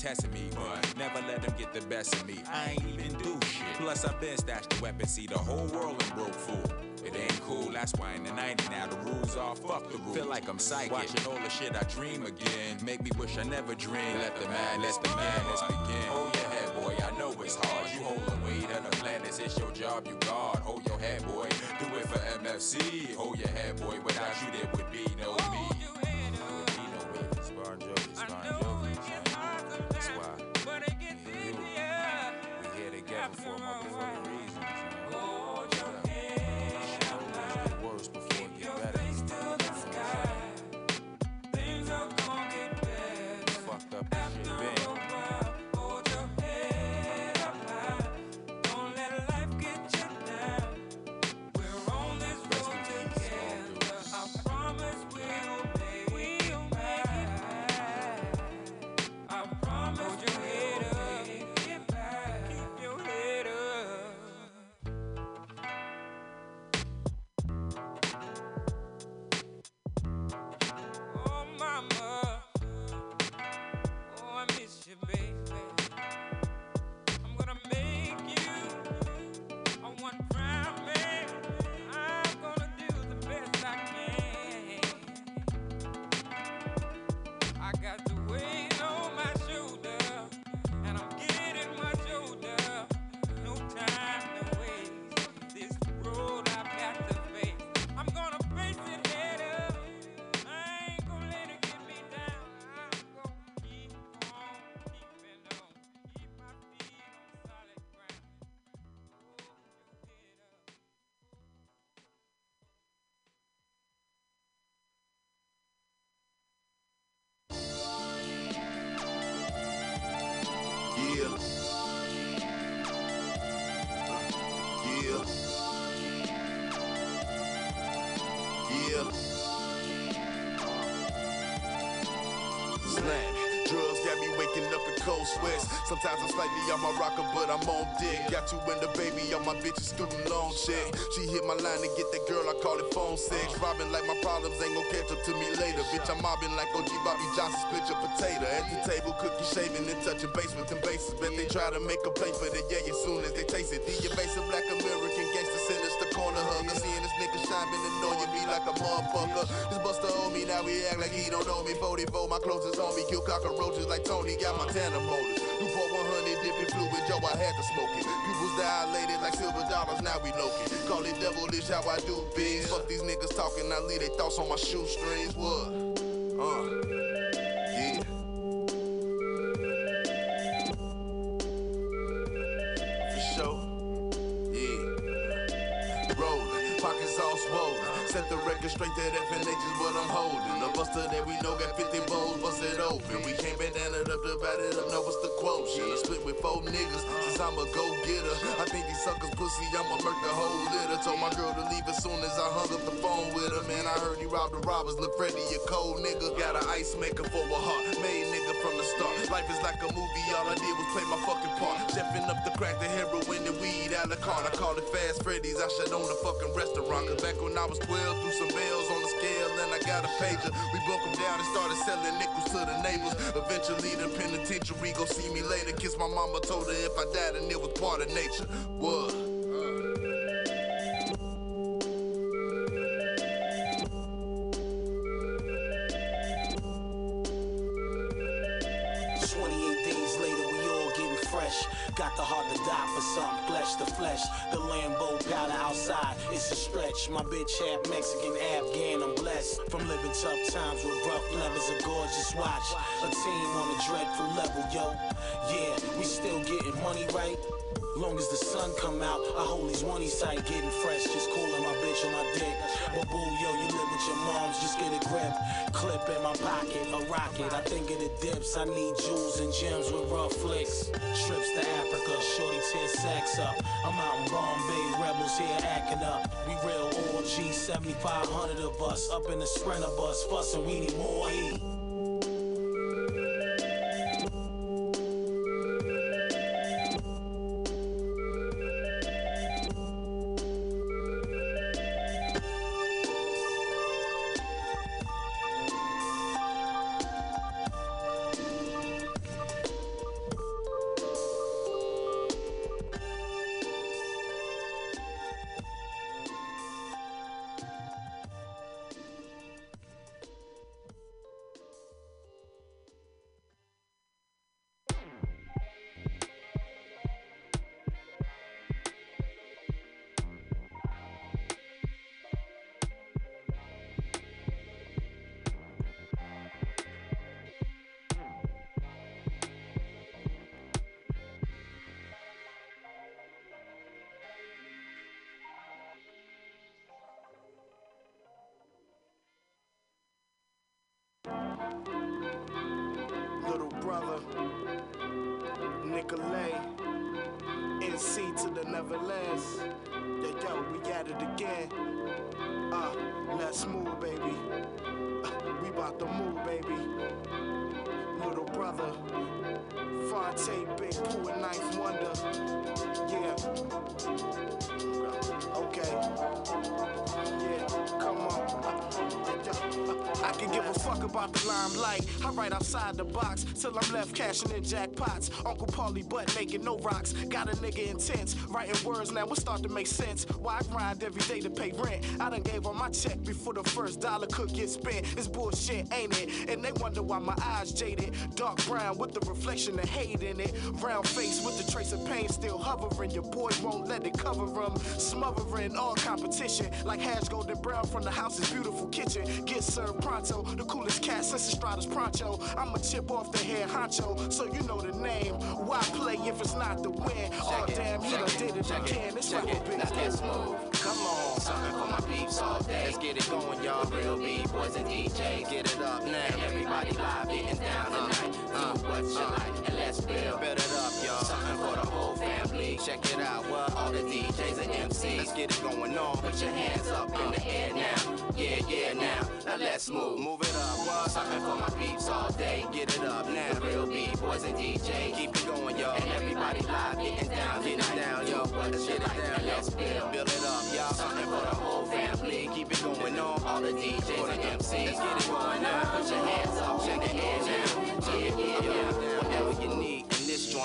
testing me, but never let them get the best of me. I ain't even do shit. Plus, I been stashed the weapon, see the whole world and broke fool. It ain't cool, that's why in the 90 now the rules are fuck the rules. Feel like I'm psychic. Watching all the shit I dream again. Make me wish I never dreamed. Let the madness, the madness begin. Hold oh, your head, boy, I know it's hard. You hold the weight of the planets, it's your job, you guard. Hold your head, boy. Do it for MFC. Hold oh, your head, boy. Without you, there would be no me. Would be no me. It's Bon Jovi, it's together in. Sometimes I'm slightly off my rocker, but I'm on dick. Got you and the baby on my bitch's scooting long shit. She hit my line to get that girl, I call it phone sex. Robbing like my problems ain't gon' catch up to me later. Bitch, I'm mobbing like OG Bobby Johnson, split your potato. At the table, cookie shaving and touching base with them bases. Bet they try to make a play for the yeah as soon as they taste it. The evasive black American gangster sinister corner hugger. Seeing this nigga shine been annoying me like a motherfucker. This buster on me, now we act like he don't know me. 44, my on me. Kill cockroaches like Tony, got Montana motors. Newport 100 dipping fluid, Joe, I had to smoke it. Pupils dilated like silver dollars, now we key. Call it devilish how I do things. Fuck these niggas talking, I leave they thoughts on my shoestrings. What? Uh. Record straight to FNH is what I'm holding. The buster that we know got 50 bowls busted open. We can't bandana it up, divide it up, know what's the quotient. I split with four niggas since I'm a go getter. I think these suckers pussy, I'ma murk the whole litter. Told my girl to leave as soon as I hung up the phone with her. Man, I heard he robbed the robbers. Look, Freddy, a cold nigga. Got an ice maker for a heart. Made nigga from the start. Life is like a movie, all I did was play my fucking part. Chefing up the crack, the heroin, the weed, a la carte. I call it Fast Freddy's. I should own a fucking restaurant. Cause back when I was 12, threw some bells on the scale and I got a pager. We broke them down and started selling nickels to the neighbors. Eventually, the penitentiary go see me later. Kiss my mama, told her if I died and it was part of nature. What? Something, flesh to flesh. The Lambo powder outside, it's a stretch. My bitch half Mexican, Afghan, I'm blessed. From living tough times with rough levels, a gorgeous watch. A team on a dreadful level, yo. Yeah, we still getting money right. Long as the sun come out, I hold these one sight, getting fresh, just cooling my bitch on my dick. But boo, yo, you live with your moms, just get a grip. Clip in my pocket, a rocket. I think of the dips, I need jewels and gems with rough flicks. Trips to Africa, shorty tear sacks up. I'm out in Bombay, rebels here acting up. We real OG, 7,500 of us, up in the Sprinter bus, fussing, we need more heat. Words now, it start to make sense. Why I grind every day to pay rent? I done gave all my check before the first dollar could get spent. It's bullshit, ain't it? And they wonder why my eyes jaded. Dark brown with the reflection of hate in it. Round face with the trace of pain still hovering. Your boy won't let it cover him. Smothering all competition like hash golden brown from the house's beautiful kitchen. Get served pronto. The coolest cat since Estrada's Pronto. I'ma chip off the head honcho, so you know the name. Why play if it's not the win? Oh damn, he done did it again. It's like a big Now let's move. Come on, something for my peeps all day. Let's get it going, y'all. Real B-boys and DJs. Get it up now. And everybody live getting down tonight. Uh, what you like, and let's build. Build it up, y'all. Something for the whole. Check it out, what? All the DJs and MCs. Let's get it going on. Put your hands up in the air now. Yeah, yeah, now. Now let's move. Move it up, what? Something for my peeps all day. Get it up now. The real B-boys and DJ. Keep it going, y'all. And everybody live getting down. It down, yo. Let's get it down, let's build. Build it up, y'all. Something for the whole family. Keep it going on. All the DJs and MCs. Let's get it going now. Put your hands up, check the air now. Yeah, yeah, yeah.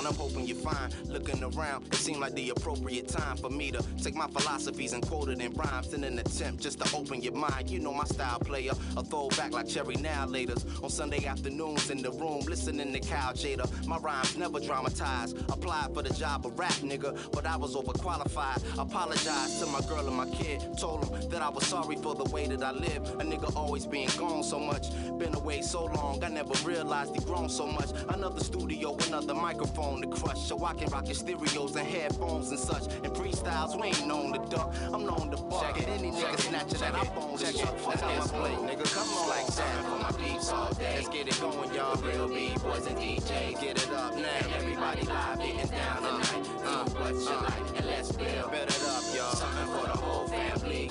I'm hoping you find. Looking around, it seemed like the appropriate time for me to take my philosophies and quote it in rhymes in an attempt just to open your mind. You know my style, player. A throwback like Cherry Now Laters. On Sunday afternoons in the room, listening to Cal Tjader. My rhymes never dramatized. Applied for the job of rap, nigga, but I was overqualified. Apologized to my girl and my kid. Told them that I was sorry for the way that I live. A nigga always being gone so much. Been away so long, I never realized he grown so much. Another studio, another microphone to crush. So I can rock your stereos and headphones and such. And freestyles, we ain't known to duck. I'm known to buck. Get any nigga snatcher that I bone to shut. That's how I play, nigga. Come on like that. For my peeps all day. Let's get it going, y'all. Real B-boys and DJs. Get it up now. Everybody live getting down tonight. Uh, what you like, and let's build. It up,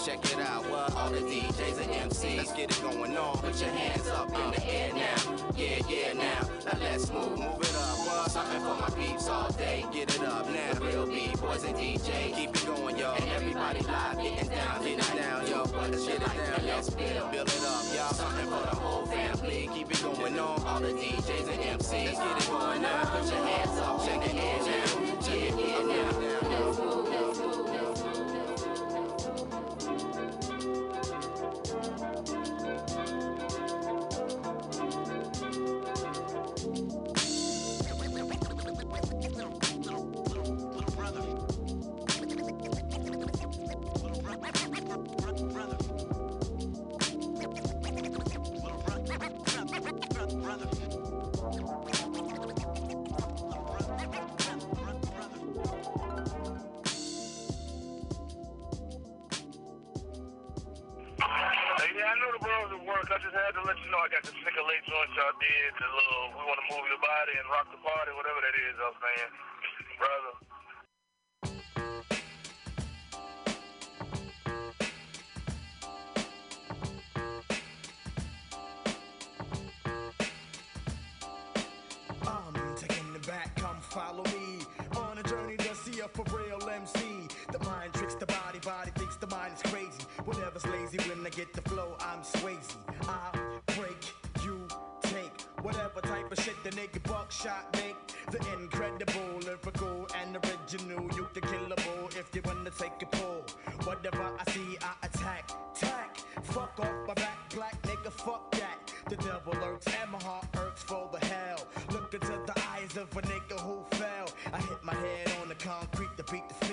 Check it out, what? All the DJs and MCs. Let's get it going on. Put your hands up in the air now. Yeah, yeah, now. Now let's move. Move it up, what? Something for my peeps all day. Get it up now. The real B-boys and DJs. Keep it going, y'all. And everybody live getting down. Get it down, yo. Let's get it down, let's build. It up, y'all. Something for the whole family. Keep it going on. All the DJs and MCs. Let's get it going now. Put your hands up. Check it in now. Yeah, yeah, now. Y'all did. The uh, little, we want to move your body and rock the party, whatever that is, I was saying. Brother. I'm taking the back, come follow me on a journey to see a for real MC. The mind tricks the body, body thinks the mind is crazy. Whatever's lazy when I get the flow, I'm Swayze. Whatever type of shit the nigga buckshot make. The incredible, lyrical, and original. You the killable if you wanna take a pull. Whatever I see, I attack, tack. Fuck off my back, black nigga, fuck that. The devil lurks and my heart irks for the hell. Look into the eyes of a nigga who fell. I hit my head on the concrete to beat the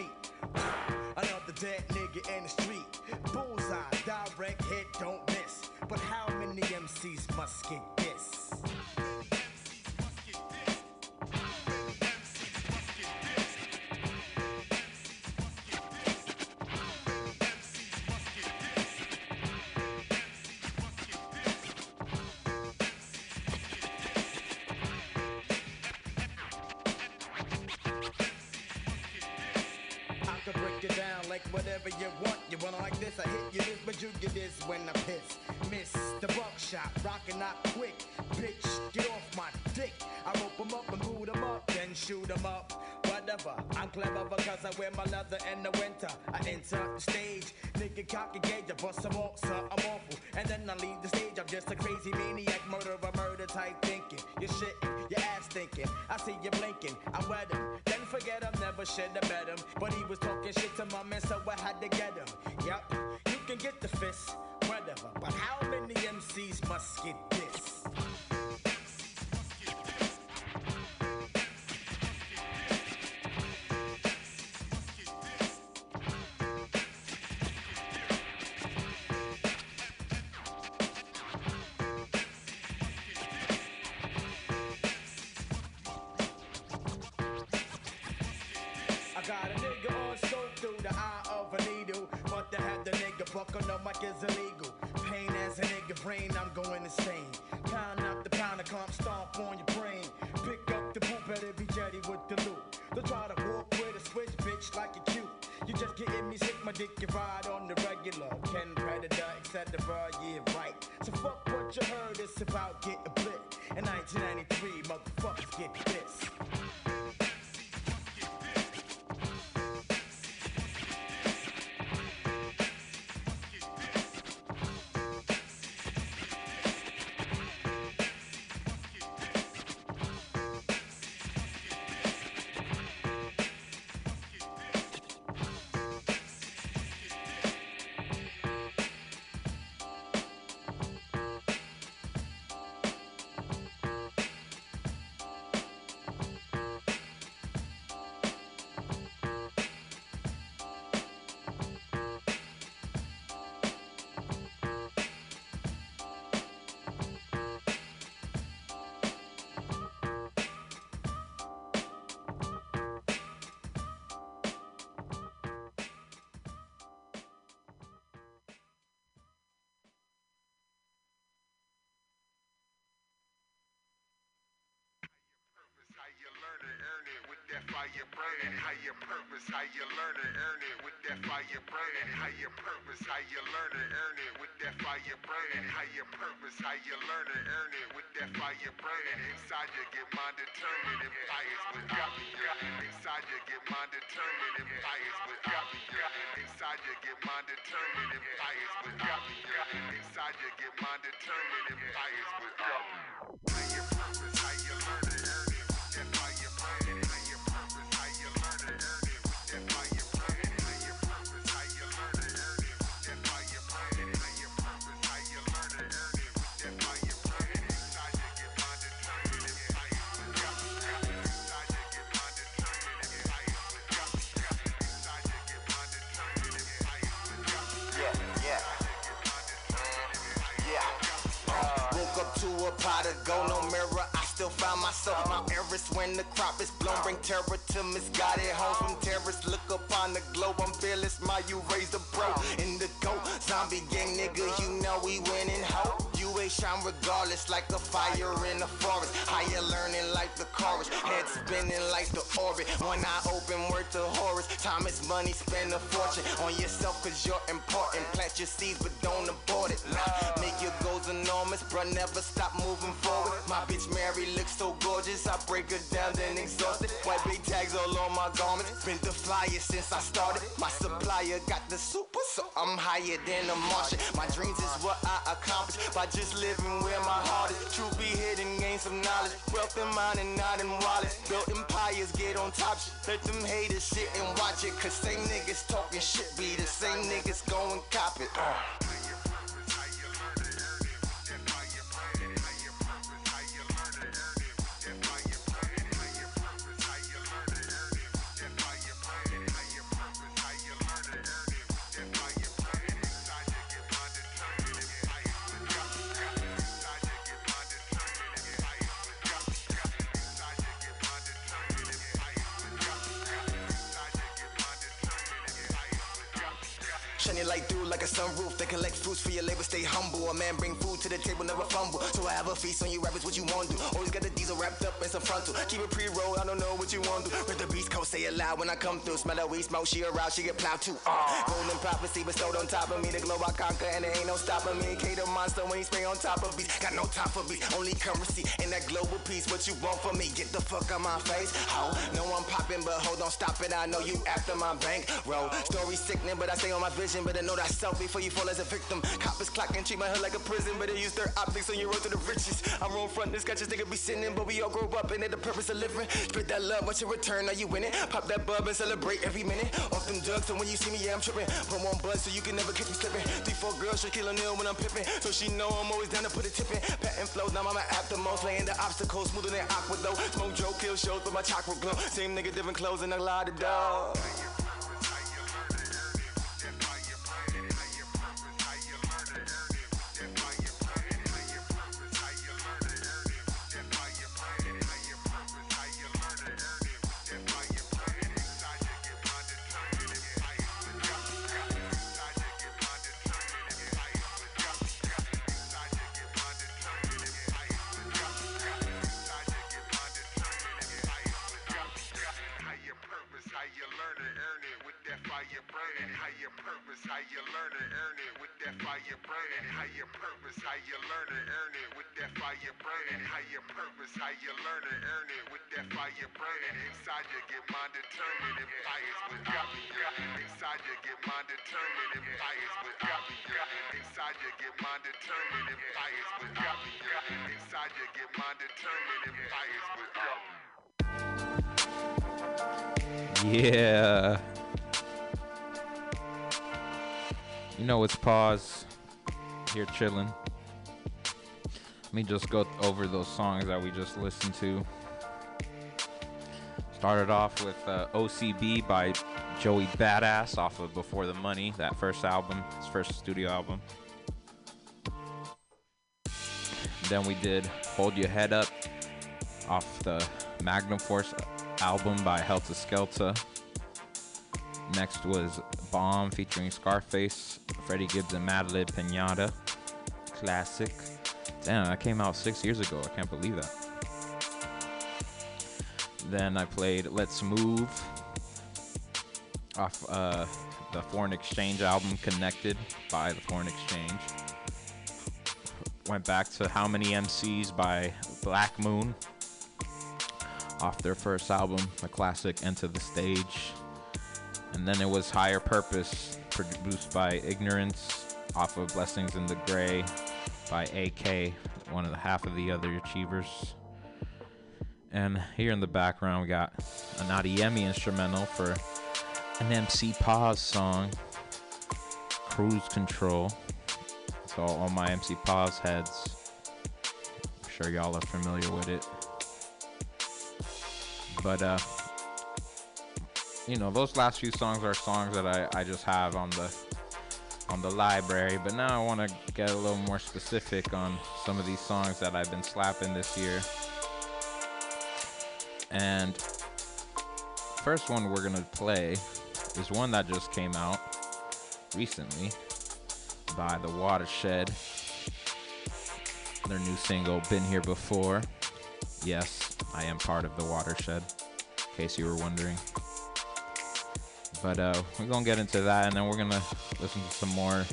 you want. You wanna like this, I hit you this, but you get this when I piss. Miss the buckshot, rockin' out quick. Bitch, get off my dick. I rope 'em up and boot 'em up, then shoot 'em up. Whatever, I'm clever because I wear my leather in the winter. I enter the stage, nigga cock a gauge, I bust some off, sir, uh, I'm awful. And then I leave the stage, I'm just a crazy maniac, murderer, murder type thinking. You're shitting, your ass thinking. I see you blinking, I wet him. Then forget him, never should have met him. But he was talking shit to my man, so I had to get him. Yup, you can get the fist, whatever. But how many MCs must get this? Earn it with that fire burning. How you purpose, how you learn and earn it with that fire burning. How you purpose, how you learn and earn it with that fire burning. How you purpose, how you learn and earn it with that fire burning. Inside you get mind determined and fires without me. Inside you get mind determined and fires without me. Inside you get mind determined and fires without me. Inside you get mind determined and fires without me. Regardless, like a fire in the forest. Higher learning like the chorus, head spinning like the orbit. When I open word to Horus, time is money, spend a fortune on yourself cause you're important. Plant your seeds, but don't abort it. Make your enormous, bruh, never stop moving forward. My bitch Mary looks so gorgeous, I break her down, then exhausted. White big tags all on my garments, been the flyest since I started. My supplier got the super, so I'm higher than a Martian. My dreams is what I accomplish by just living where my heart is. Truth be hidden, gain some knowledge. Wealth in mind and not in wallets. Built empires, get on top shit. Let them haters sit and watch it. Cause same niggas talking shit be the same niggas going cop it. Uh. The table, never fumble. So I have a feast on you rappers, what you want to do. Always got the wrapped up in some frontal. Keep it pre-roll, I don't know what you want to. Do with the beast code, say it loud when I come through. Smell that weed smoke, she around, she get plowed too. Uh, golden prophecy bestowed on top of me. The globe I conquer, and there ain't no stopping me. K the monster when he spray on top of beats. Got no time for beats, only currency in that global peace. What you want from me? Get the fuck out my face. Ho, no I'm popping, but hold on, stop it. I know you after my bank roll. Story sickening, but I stay on my vision. Better know that self before you fall as a victim. Coppers clocking, treat my hood like a prison, but they use their optics on your road to the riches. I'm on front, this guy just nigga be sitting, but we all grow up and it the purpose of living. Spit that love, what's your return? Are you winning? Pop that bub and celebrate every minute. Off them drugs, so when you see me, yeah, I'm tripping. Put one buzz so you can never catch me slipping. Three, four girls, Shaquille O'Neal when I'm pipping. So she know I'm always down to put a tip in. Patting flows, now I'm at the most. Laying the obstacles, smoother than aqua though. Smoke Joe, kill shows, but my chakra glow. Same nigga, different clothes and a lot of dough. Fire burning. How you purpose, how you learn and earn it with that fire burning. How you purpose, how you learn and earn it with that fire burning. Inside you get mind determined and fires without. Inside you get mind determined and fires without. Inside you get mind determined and fires without. Inside you get mind determined and fires without. Yeah. You know it's pause. Here chilling. Let me just go over those songs that we just listened to. Started off with uh, OCB by Joey Badass off of Before the Money, that first album, his first studio album. Then we did Hold Your Head Up off the Magnum Force album by Heltah Skeltah. Next was Bomb featuring Scarface, Freddie Gibbs, and Madlib Pinata. Classic. Damn, that came out six years ago. I can't believe that. Then I played Let's Move off uh, the Foreign Exchange album Connected by the Foreign Exchange. Went back to How Many MCs by Black Moon off their first album, the classic Enter the Stage. And then it was Higher Purpose, produced by Ignorance, off of Blessings in the Gray by AK, one of the half of the Underachievers. And here in the background, we got an Adiemi instrumental for an MC Pause song, Cruise Control. So, all my MC Pause heads, I'm sure y'all are familiar with it. But, uh, you know, those last few songs are songs that I, I just have on the on the library. But now I want to get a little more specific on some of these songs that I've been slapping this year. And first one we're gonna play is one that just came out recently by The Watershed. Their new single, Been Here Before. Yes, I am part of The Watershed, in case you were wondering. But uh, we're gonna get into that, and then we're gonna listen to some more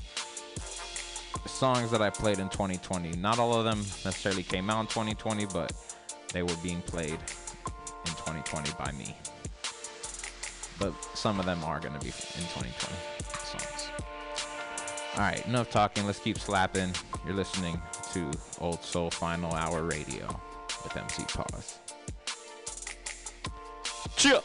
songs that I played in 2020. Not all of them necessarily came out in 2020, but they were being played in 2020 by me. But some of them are gonna be in 2020 songs. All right, enough talking. Let's keep slapping. You're listening to Old Soul Final Hour Radio with MC Pause. Chill.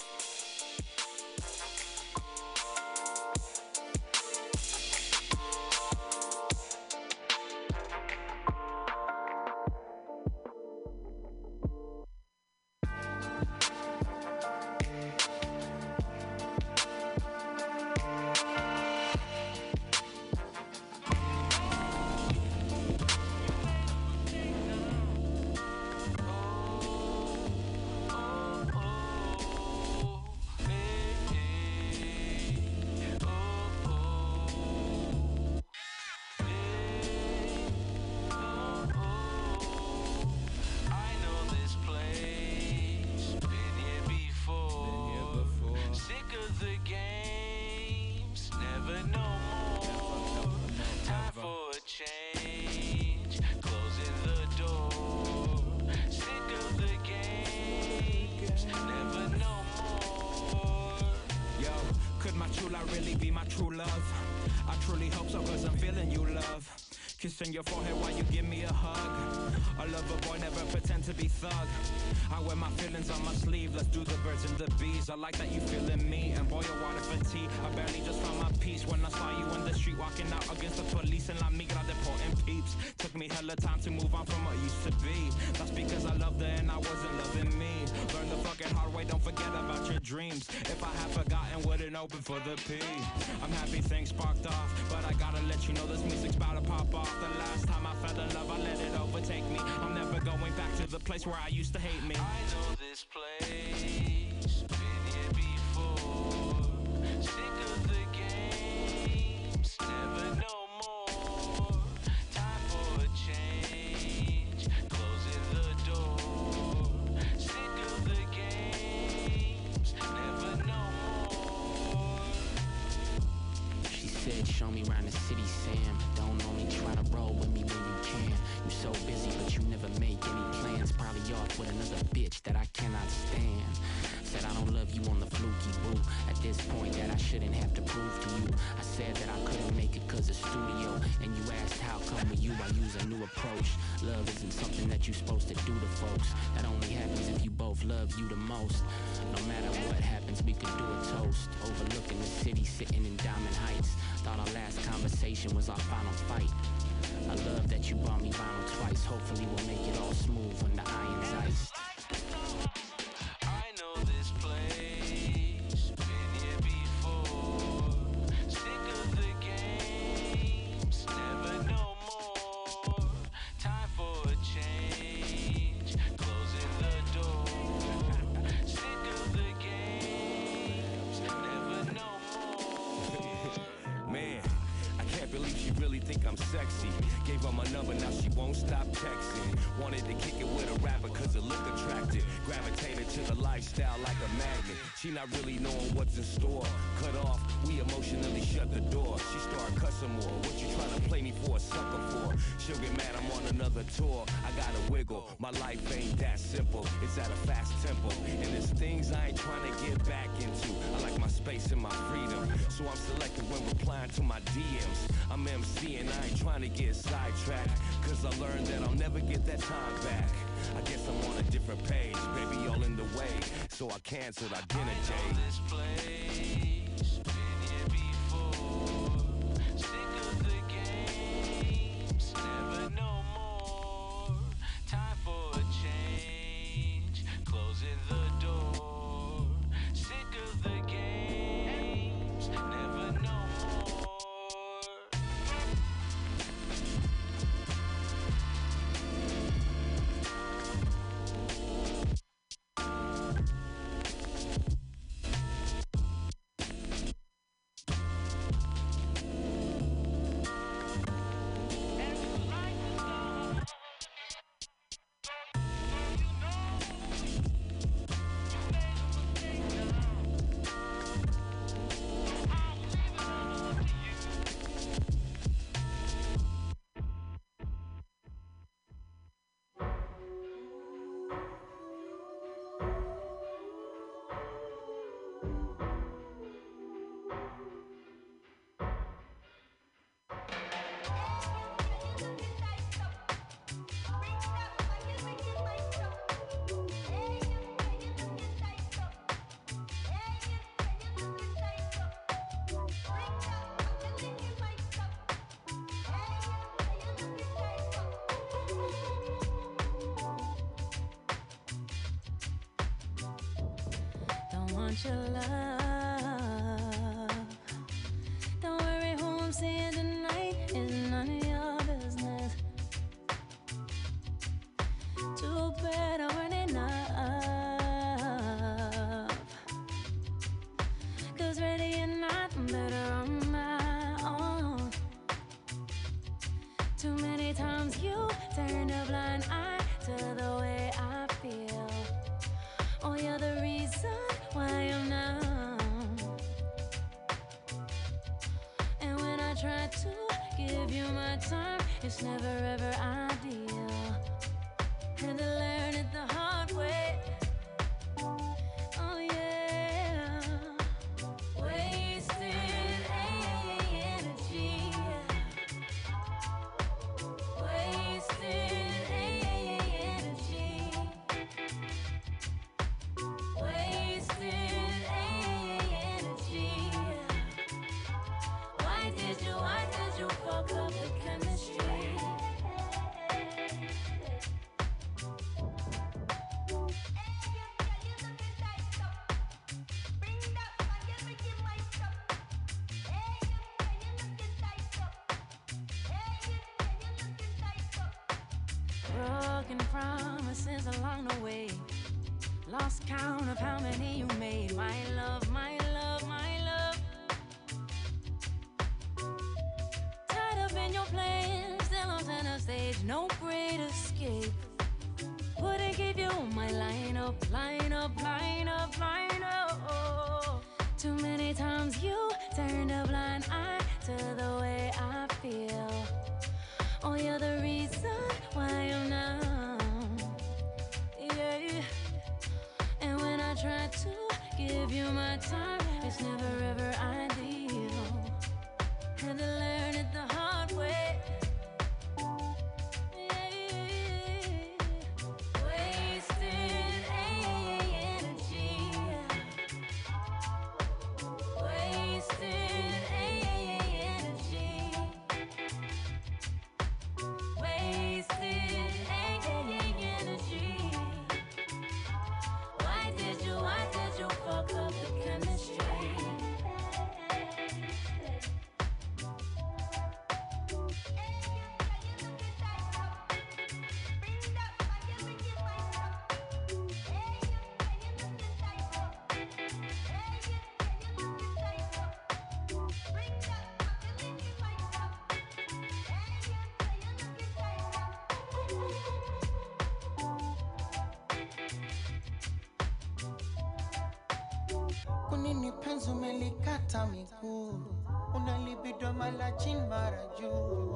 No matter what happens, we could do a toast. Overlooking the city, sitting in diamond heights. Thought our last conversation was our final fight. I love that you bought me vinyl twice. Hopefully we'll make it all smooth when the iron's iced. love. Don't worry who I'm seeing tonight. Broken promises along the way. Lost count of how many you made. My love, my Kwa nini penzi umelikata miguu, unalibidwa mara chini mara juu?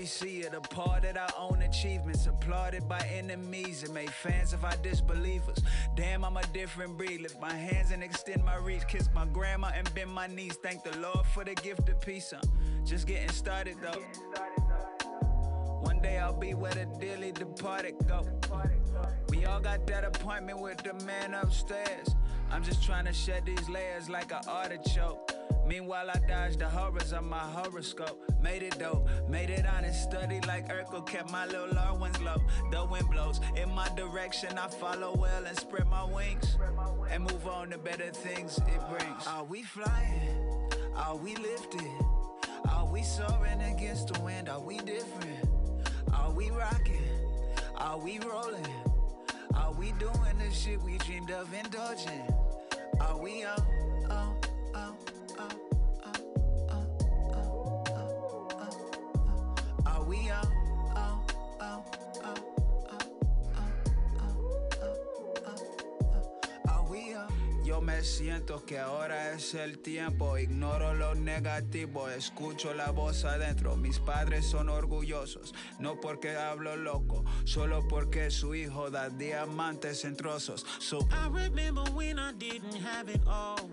We see it? Applauded our own achievements, applauded by enemies, and made fans of our disbelievers. Damn, I'm a different breed. Lift my hands and extend my reach. Kiss my grandma and bend my knees. Thank the Lord for the gift of peace. I'm just getting started though. One day I'll be where the dearly departed go. We all got that appointment with the man upstairs. I'm just trying to shed these layers like an artichoke. Meanwhile, I dodged the horrors of my horoscope. Made it dope, made it honest. Studied like Urkel, kept my little R ones low. The wind blows in my direction. I follow well and spread my wings and move on to better things it brings. Are we flying? Are we lifted? Are we soaring against the wind? Are we different? Are we rocking? Are we rolling? Are we doing the shit we dreamed of indulging? Are we on, on, on, Are we on, Me siento que ahora es el tiempo, ignoro lo negativo, escucho la voz adentro. Mis padres son orgullosos, no porque hablo loco, solo porque su hijo da diamantes en trozos. So I remember when I didn't have it all.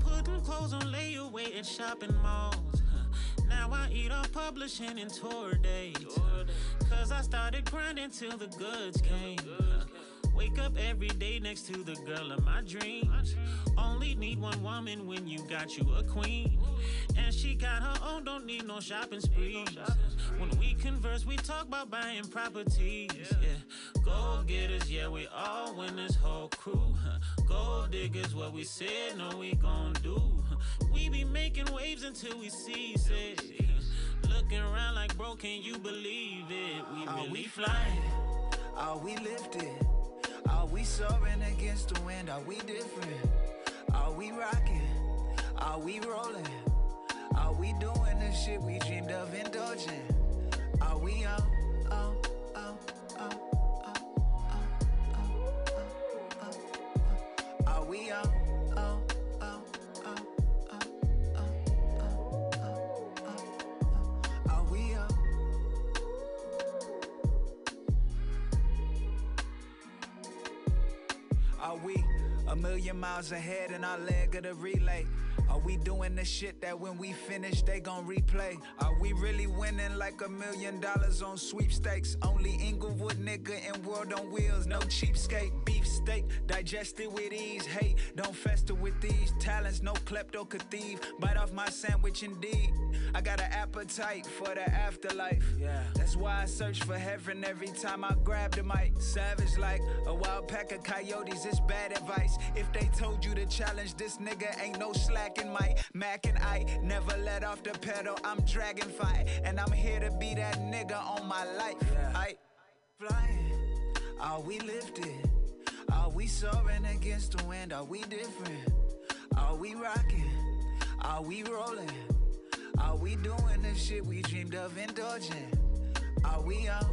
Putting clothes on layaway at shopping malls. Now I eat up publishing and tour dates. Cause I started grinding till the goods came. Wake up every day next to the girl of my dreams. Only need one woman when you got you a queen. And she got her own, don't need no shopping sprees. When we converse, we talk about buying properties. Yeah, gold getters, yeah, we all win this whole crew. Gold diggers, what we said, no, we gon' do. We be making waves until we cease it. Looking around like bro, can you believe it? We Are really we flying. Are we lifted? Are we soaring against the wind? Are we different? Are we rocking? Are we rolling? Are we doing the shit we dreamed of indulging? Are we on, on, on, on, Are we on, Are we a million miles ahead in our leg of the relay? Are we doing the shit that when we finish they gon' replay? Are we really winning like a million dollars on sweepstakes? Only Inglewood nigga and world on wheels, no cheapskate. Beef steak, digested with ease. Hate, don't fester with these talents, no klepto could thieve. Bite off my sandwich indeed. I got an appetite for the afterlife. Yeah. That's why I search for heaven every time I grab the mic. Savage like a wild pack of coyotes, it's bad advice. If they told you to challenge this nigga, ain't no slacking my Mac and I never let off the pedal. I'm dragon fight, and I'm here to be that nigga on my life. I flying. Are we lifted? Are we soaring against the wind? Are we different? Are we rocking? Are we rolling? Are we doing the shit we dreamed of indulging? Are we on,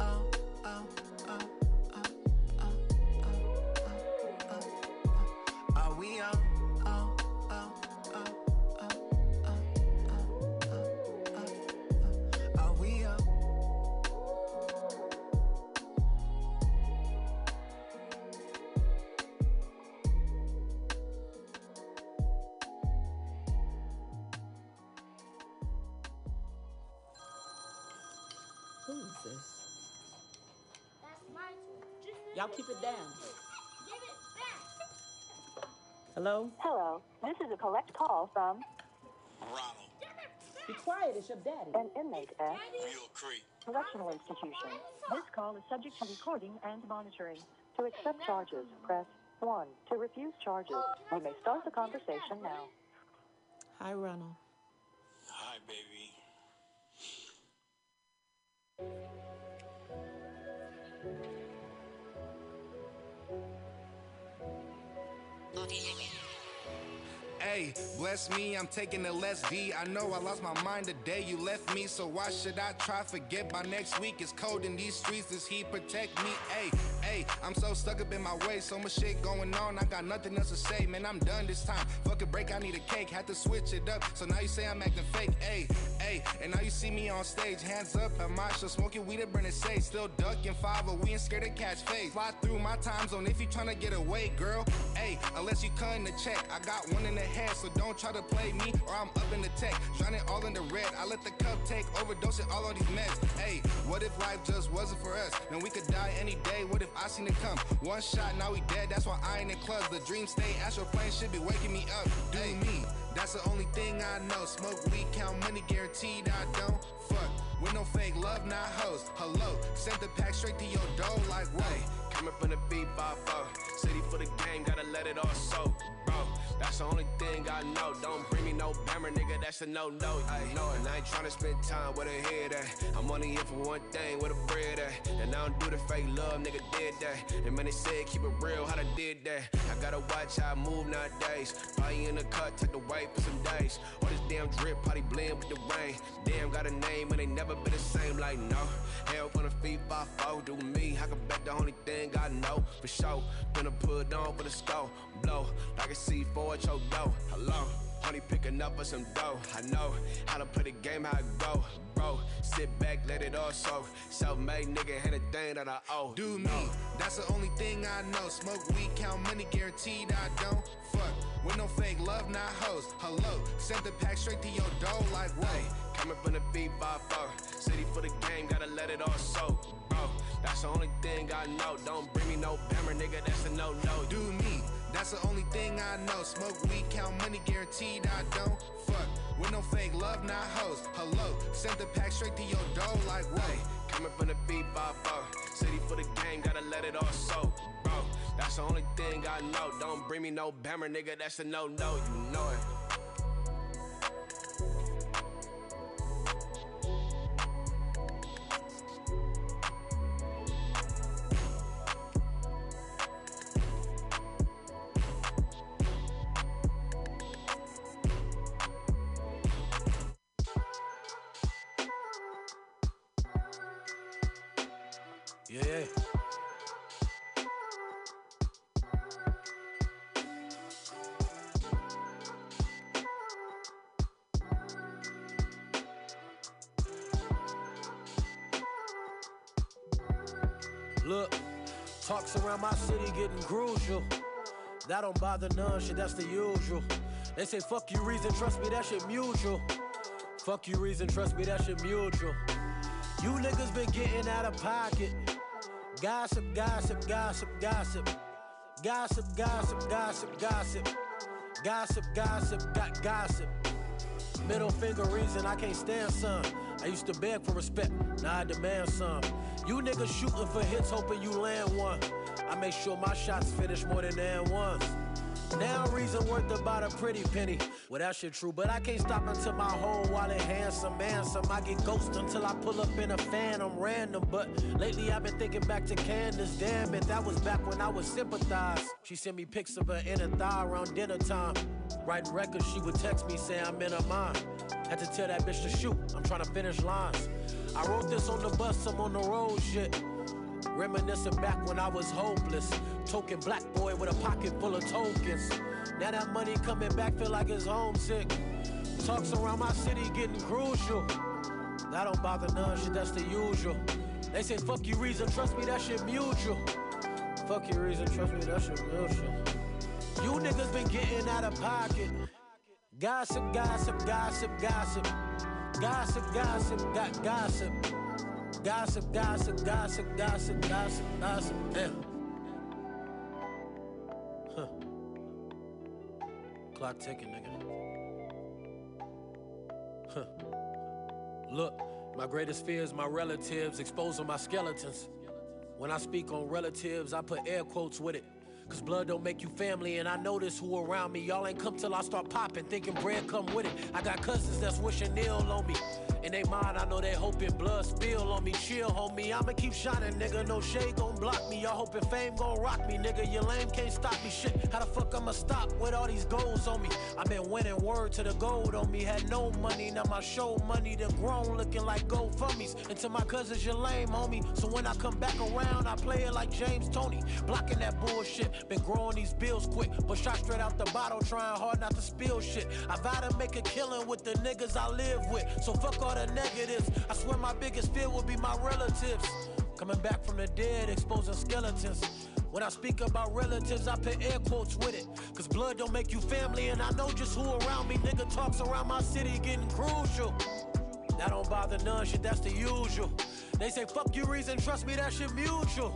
on, on, on, Are we on, Hello? Hello. This is a collect call from Ronald. Be quiet, it's your daddy. an inmate at Correctional Institution. This call is subject to recording and monitoring. To accept charges, press 1. To refuse charges, we may start the conversation now. Hi, Ronald. Hi, baby. Bless me, I'm taking the less D. I know I lost my mind the day you left me, so why should I try forget by next week? It's cold in these streets, does he protect me? Hey, hey, I'm so stuck up in my way, so much shit going on, I got nothing else to say, man, I'm done this time. Fuck a break, I need a cake, had to switch it up, so now you say I'm acting fake, hey, hey, and now you see me on stage, hands up at my show, smoking weed at burning sage, still ducking five, but we ain't scared to catch face. Fly through my time zone if you tryna get away, girl, hey, unless you cutting the check, I got one in the head, so don't try to play me, or I'm up in the tech, drowning all in the red, I let the cup take, overdosing all on these meds, hey, what if life just wasn't for us, then we could die any day, what if I seen it come, one shot, now we dead, that's why I ain't in clubs, the dream state, astral plane should be waking me up, do me, that's the only thing I know, smoke weed, count money, guaranteed I don't fuck, with no fake love, not hoes, hello, send the pack straight to your door, like whoa, Coming from the B5 City for the game, gotta let it all soak, bro. That's the only thing I know. Don't bring me no bammer, nigga, that's a no no. I know it. I ain't tryna spend time with a head at. I'm only here for one thing, with a bread at. And I don't do the fake love, nigga, did that. And man, they said keep it real, how they did that. I gotta watch how I move nowadays. Probably in the cut, take the white for some days. All this damn drip, probably blend with the rain. Damn, got a name, and they never been the same, like no. Hell from the feet by four, do me. I can bet the only thing I know for sure. Gonna put on for the score, blow like a C4 choke dough. Hello. Honey picking up for some dough. I know how to play the game, how it go, bro. Sit back, let it all soak. Self-made nigga had a thing that I owe. do me. That's the only thing I know. Smoke weed, count money, guaranteed I don't fuck. With no fake love, not hoes. Hello, send the pack straight to your door, like whoa. Coming from the B5 City for the game, gotta let it all soak, bro. That's the only thing I know. Don't bring me no bammer, nigga, that's a no no. Do me. That's the only thing I know. Smoke weed, count money, guaranteed I don't fuck. With no fake love, not hoes. Hello, send the pack straight to your door, like whoa. Coming from the B5 City for the game, gotta let it all soak, bro. That's the only thing I know. Don't bring me no bammer, nigga, that's a no no. You know it. Yeah, yeah. Look, talks around my city getting crucial. That don't bother none, shit, that's the usual. They say, fuck you, reason, trust me, that shit mutual. Fuck you, reason, trust me, that shit mutual. You niggas been getting out of pocket. Gossip, gossip, gossip, gossip. Gossip, gossip, gossip, gossip. Gossip, gossip, got gossip. Middle finger reason I can't stand some. I used to beg for respect, now I demand some. You niggas shooting for hits, hoping you land one. I make sure my shots finish more than that once. Now reason worth about a pretty penny. Well, that shit true, but I can't stop until my whole wallet handsome, handsome. I get ghost until I pull up in a phantom, random. But lately I've been thinking back to Candace. Damn it, that was back when I was sympathized. She sent me pics of her inner thigh around dinner time. Writing records, she would text me saying I'm in her mind. Had to tell that bitch to shoot. I'm trying to finish lines. I wrote this on the bus, I'm on the road shit. Reminiscing back when I was hopeless. Token black boy with a pocket full of tokens. Now that money coming back, feel like it's homesick. Talks around my city getting crucial. That don't bother none, shit, that's the usual. They say, fuck you, reason, trust me, that shit mutual. Fuck you, reason, trust me, that shit mutual. You niggas been getting out of pocket. Gossip, gossip, gossip, gossip. Gossip, gossip, got gossip. Gossip, gossip, gossip, gossip, gossip, gossip. Huh. Clock ticking, nigga. Huh. Look, my greatest fear is my relatives exposing my skeletons. When I speak on relatives, I put air quotes with it. Cause blood don't make you family, and I notice who around me. Y'all ain't come till I start popping, thinking bread come with it. I got cousins that's wishing ill on me. In they mind, I know they hoping blood spill on me. Chill, homie, I'ma keep shining, nigga. No shade gon' block me. Y'all hoping fame gon' rock me, nigga. Your lame can't stop me. Shit, how the fuck I'ma stop with all these goals on me? i been winning word to the gold on me. Had no money, now my show money done grown, looking like gold GoFundMe's. And to my cousins, you're lame, homie. So when I come back around, I play it like James Toney. Blocking that bullshit. Been growing these bills quick, but shot straight out the bottle, trying hard not to spill shit. I vow to make a killing with the niggas I live with. So fuck all the negatives. I swear my biggest fear will be my relatives. Coming back from the dead, exposing skeletons. When I speak about relatives, I put air quotes with it. Cause blood don't make you family, and I know just who around me. Nigga talks around my city getting crucial. That don't bother none, shit, that's the usual. They say, fuck you, reason, trust me, that shit mutual.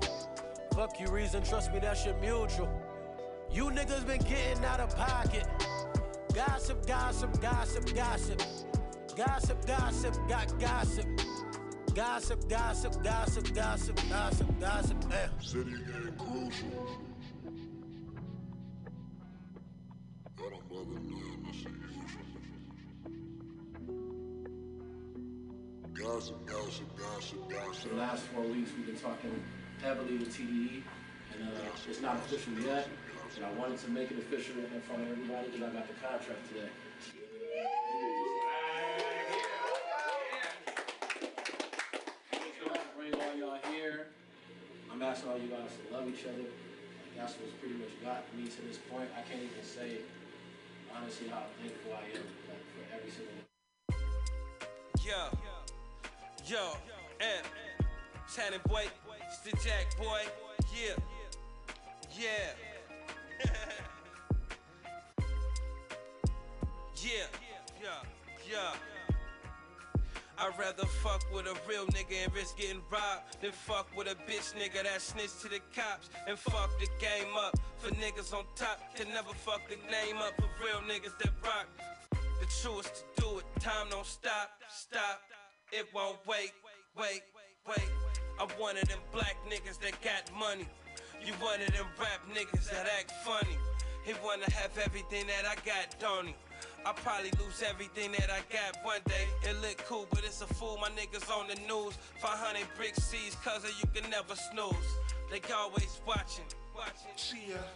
Fuck you, reason, trust me, that shit mutual. You niggas been getting out of pocket. Gossip, gossip, gossip, gossip. Gossip, gossip, got gossip. Gossip, gossip, gossip, gossip, gossip, gossip, damn. City getting crucial. I don't bother none, that's the usual. Gossip, gossip, gossip, gossip. The last four weeks we've been talking heavily with TDE, and uh, it's not official yet. And I wanted to make it official in front of everybody because I got the contract today. I'm asking all you guys to love each other. That's what's pretty much got me to this point. I can't even say honestly how thankful I am like, for every single. Yo, yo, M, Shannon boy, it's the Jack boy, yeah, yeah, yeah, yeah, yeah. I'd rather fuck with a real nigga and risk getting robbed than fuck with a bitch nigga that snitched to the cops and fuck the game up for niggas on top. Can never fuck the name up for real niggas that rock. The truest to do it, time don't stop, stop. It won't wait, wait, wait. I'm one of them black niggas that got money. You one of them rap niggas that act funny. He wanna have everything that I got, don't he? I'll probably lose everything that I got one day. It look cool, but it's a fool. My niggas on the news. 500 brick C's, cousin, you can never snooze. They always watching. Watching.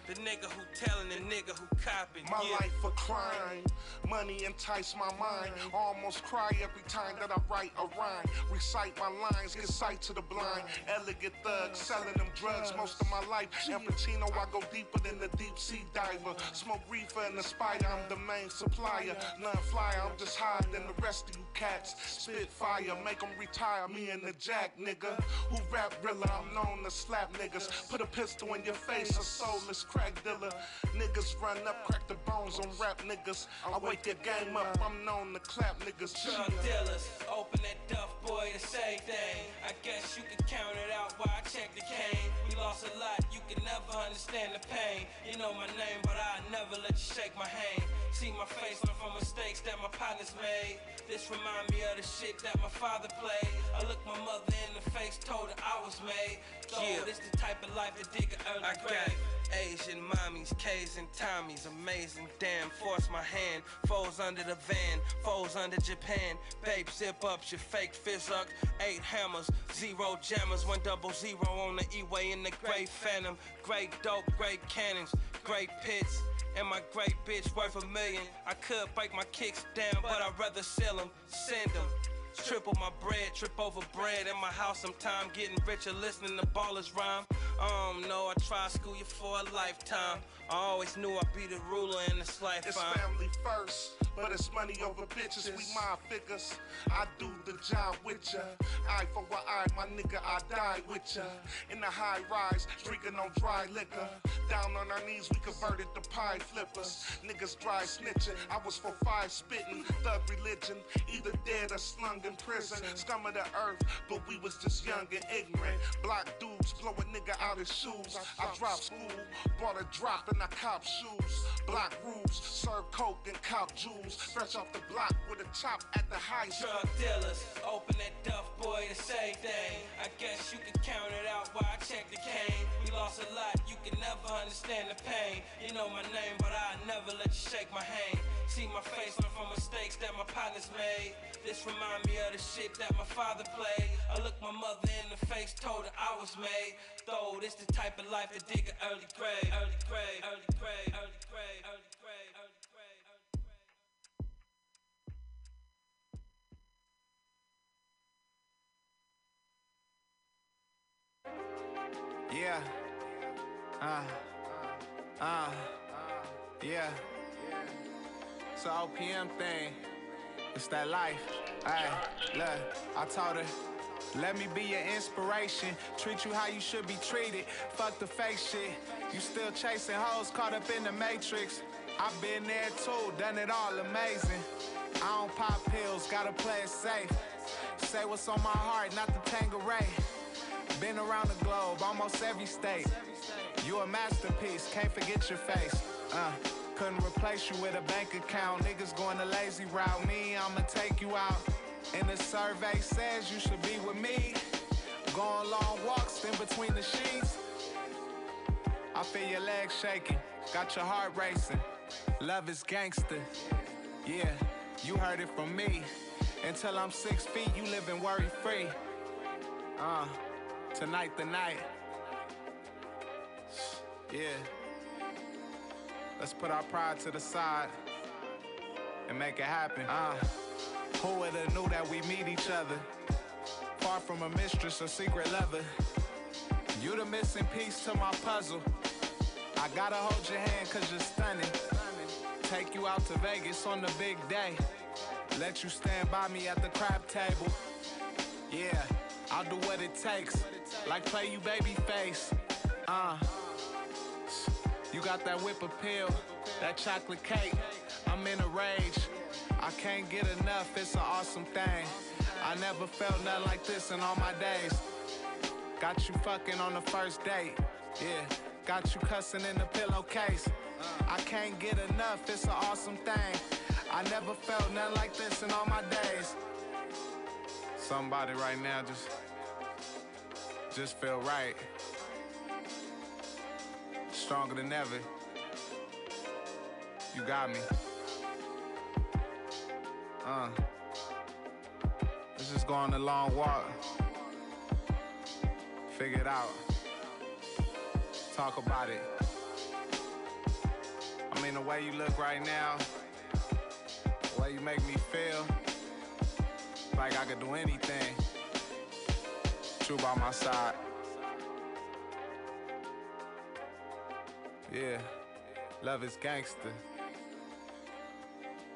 The nigga who telling the nigga who copping. My yeah. life a crime. Money entice my mind. Almost cry every time that I write a rhyme. Recite my lines, get sight to the blind. Elegant thug, selling them drugs most of my life. Ampichino, I go deeper than the deep sea diver. Smoke reefer and the spider, I'm the main supplier. None flyer, I'm just higher than the rest of you cats. Spit fire, make them retire. Me and the jack nigga. Who rap rilla, I'm known to slap niggas. Put a pistol in your face, a soulless crack dealer. Niggas run up, crack the bones on rap niggas. I wake your game up, I'm known to clap niggas. Drug dealers, open that duff boy to say thing. I guess you can count it out while I check the cane. We lost a lot, you can never understand the pain. You know my name, but I never let you shake my hand. See my face learn from mistakes that my partners made. This remind me of the shit that my father played. I looked my mother in the face, told her I was made. Yeah. this the type of life that dig early I grave. got Asian mommies, K's and Tommies, amazing. Damn, force my hand. Foes under the van, foes under Japan. Babe, zip ups your fake physics. Eight hammers, zero jammers, one double zero on the E-way in the gray phantom. Great dope, great cannons, great pits. And my great bitch worth a million. I could break my kicks down, but I'd rather sell them, send them. Triple my bread, trip over bread in my house sometime. Getting richer, listening to ballers rhyme. Um, no, I tried school you for a lifetime. I always knew I'd be the ruler in this life. It's lifetime. family first, but it's money over bitches. We my figures. I do the job with ya. Eye for an eye, my nigga, I die with ya. In the high rise, drinking on dry liquor. Down on our knees, we converted to pie flippers. Niggas dry snitching. I was for five spitting. Thug religion, either dead or slung in prison. Scum of the earth, but we was just young and ignorant. Block dudes, blow a nigga out his shoes. I dropped school, bought a drop I cop shoes. Block rules, serve coke and cop jewels. Fresh off the block with a chop at the high. Drug dealers, open that duff boy to say thing. I guess you can count it out while I check the cane. We lost a lot, you can never understand the pain. You know my name, but I never let you shake my hand. See my face learn from mistakes that my partners made. This remind me of the shit that my father played. I looked my mother in the face, told her I was made. Though this the type of life that dig an early grave, early grave, early grave, early grave, early grave, early grave. Yeah. Uh. Uh. Yeah. It's a OPM thing. It's that life. Hey, look, I told her. Let me be your inspiration. Treat you how you should be treated. Fuck the fake shit. You still chasing hoes caught up in the matrix. I've been there too, done it all amazing. I don't pop pills, gotta play it safe. Say what's on my heart, not the Tanqueray. Been around the globe, almost every state. You a masterpiece, can't forget your face. Uh, couldn't replace you with a bank account. Niggas going the lazy route. Me, I'ma take you out. And the survey says you should be with me. Going long walks in between the sheets. I feel your legs shaking, got your heart racing. Love is gangster. Yeah, you heard it from me. Until I'm six feet, you living worry free. Uh, tonight the night. Yeah. Let's put our pride to the side and make it happen. Uh, who would have knew that we meet each other? Far from a mistress or secret lover. You the missing piece to my puzzle. I gotta hold your hand cause you're stunning. Take you out to Vegas on the big day. Let you stand by me at the crab table. Yeah, I'll do what it takes. Like play you baby face. Uh. You got that whip appeal, that chocolate cake. I'm in a rage. I can't get enough, it's an awesome thing. I never felt nothing like this in all my days. Got you fucking on the first date. Yeah, got you cussing in the pillowcase. I can't get enough, it's an awesome thing. I never felt nothing like this in all my days. Somebody right now just just feel right. Stronger than ever. You got me. Uh. Let's just go on a long walk. Figure it out. talk about it. I mean, the way you look right now, the way you make me feel, like I could do anything. True by my side. Yeah, love is gangster.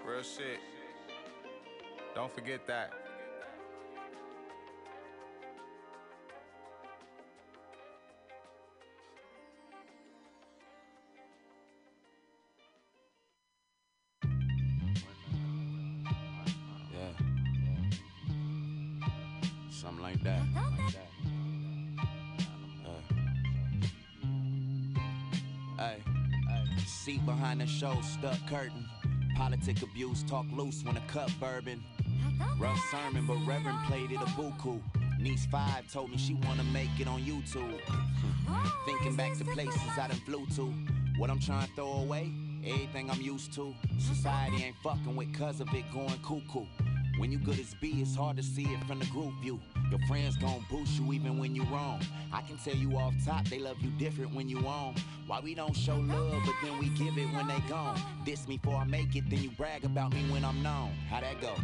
Real shit. Don't forget that. Yeah. Something like that. Hey. Seat behind the show, stuck curtain. Politic abuse, talk loose when a cup bourbon. Rough sermon, but Reverend played it a buku. Niece 5 told me she wanna make it on YouTube. Thinking back to places I done flew to. What I'm trying to throw away, everything I'm used to. Society ain't fucking with cause of it going cuckoo. When you good as B, it's hard to see it from the group view. Your friends gon' boost you even when you wrong. I can tell you off top, they love you different when you on. Why we don't show love, but then we give it when they gone. Diss me before I make it, then you brag about me when I'm known. How that go?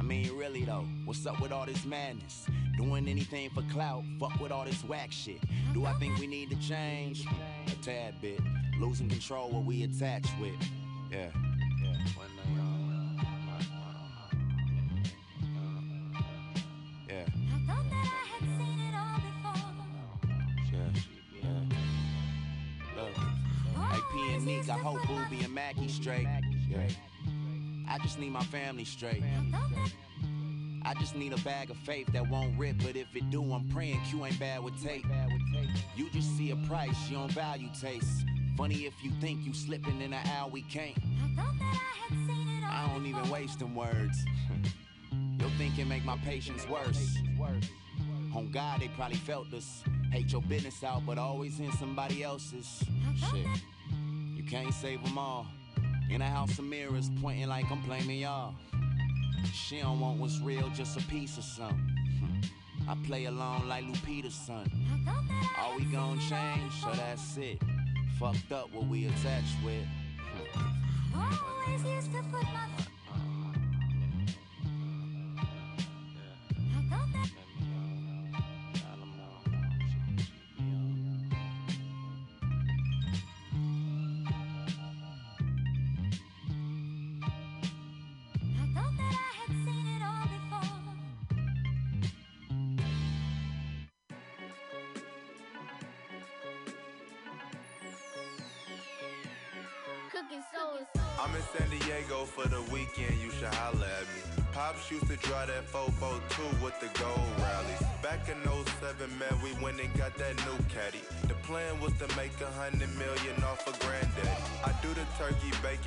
I mean, really though, what's up with all this madness? Doing anything for clout, fuck with all this whack shit. Do I think we need to change? A tad bit. Losing control what we attached with. Yeah. Yeah. Yeah. I thought that I had seen it all before. Yeah. Look. P and Nick, I hope Booby and Mackie straight. Yeah. I just need my family straight. I just need a bag of faith that won't rip, but if it do, I'm praying Q ain't bad with tape. You just see a price, you don't value taste. Funny if you think you slipping in an aisle we can't. I don't even waste them words. Your thinking make my patience worse. On God, they probably felt this. Hate your business out, but always in somebody else's. Shit. You can't save them all. In a house of mirrors, pointing like I'm blaming y'all. She don't want what's real, just a piece of something. I play along like Lupita's son. Are we gonna change? So that's it. Fucked up what we attached with. Always used to put my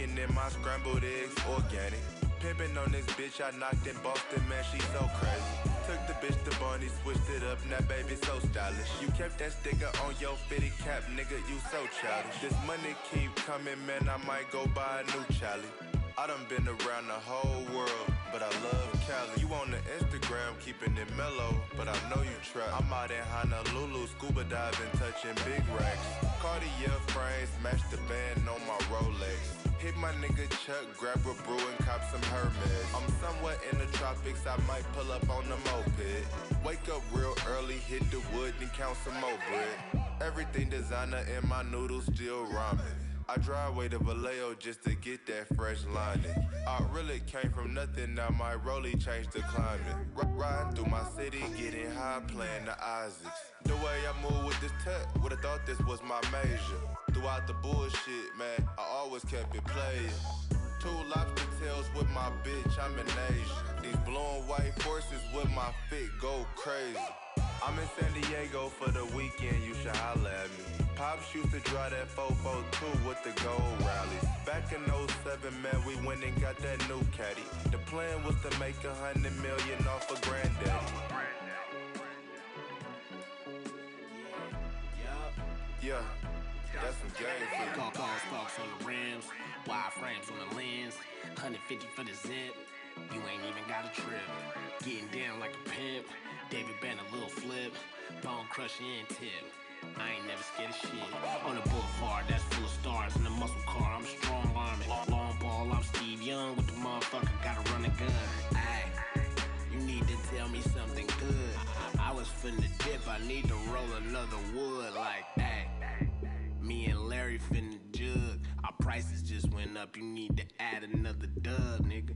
bacon in my scrambled eggs, organic. Pimpin' on this bitch I knocked in Boston, man, she so crazy. Took the bitch to Barney, switched it up, now baby so stylish. You kept that sticker on your fitted cap, nigga, you so childish. This money keep coming, man, I might go buy a new Charlie. I done been around the whole world, but I love Cali. You on the Instagram, keeping it mellow, but I know you trap. I'm out in Honolulu, scuba diving, touching big racks. Cartier frames, match the band on my Rolex. Hit my nigga Chuck, grab a brew and cop some Hermes. I'm somewhere in the tropics, I might pull up on the moped. Wake up real early, hit the wood and count some more bread. Everything designer in my noodles, still ramen. I drive way to Vallejo just to get that fresh lining. I really came from nothing, now my rollie changed the climate. R- riding through my city, getting high, playing the Isaacs. The way I move with this tech, would've thought this was my major. Throughout the bullshit, man, I always kept it playing. Two lobster tails with my bitch, I'm in Asia. These blue and white horses with my fit go crazy. I'm in San Diego for the weekend, you should holla at me. Pops used to drive that 442 with the gold rallies. Back in 07, man, we went and got that new caddy. The plan was to make a hundred million off of granddaddy. Yeah, that's some game for you. Call car sparks on the rims, wide frames on the lens, 150 for the zip. You ain't even got a trip. Getting down like a pimp. David Banner, little flip. Bone crushing and tip. I ain't never scared of shit. On the boulevard, that's full of stars. In the muscle car, I'm strong arming. Long ball, I'm Steve Young with the motherfucker, gotta run a gun. Ayy, you need to tell me something good. I was finna dip, I need to roll another wood. Like, ayy, me and Larry finna jug. Our prices just went up, you need to add another dub, nigga.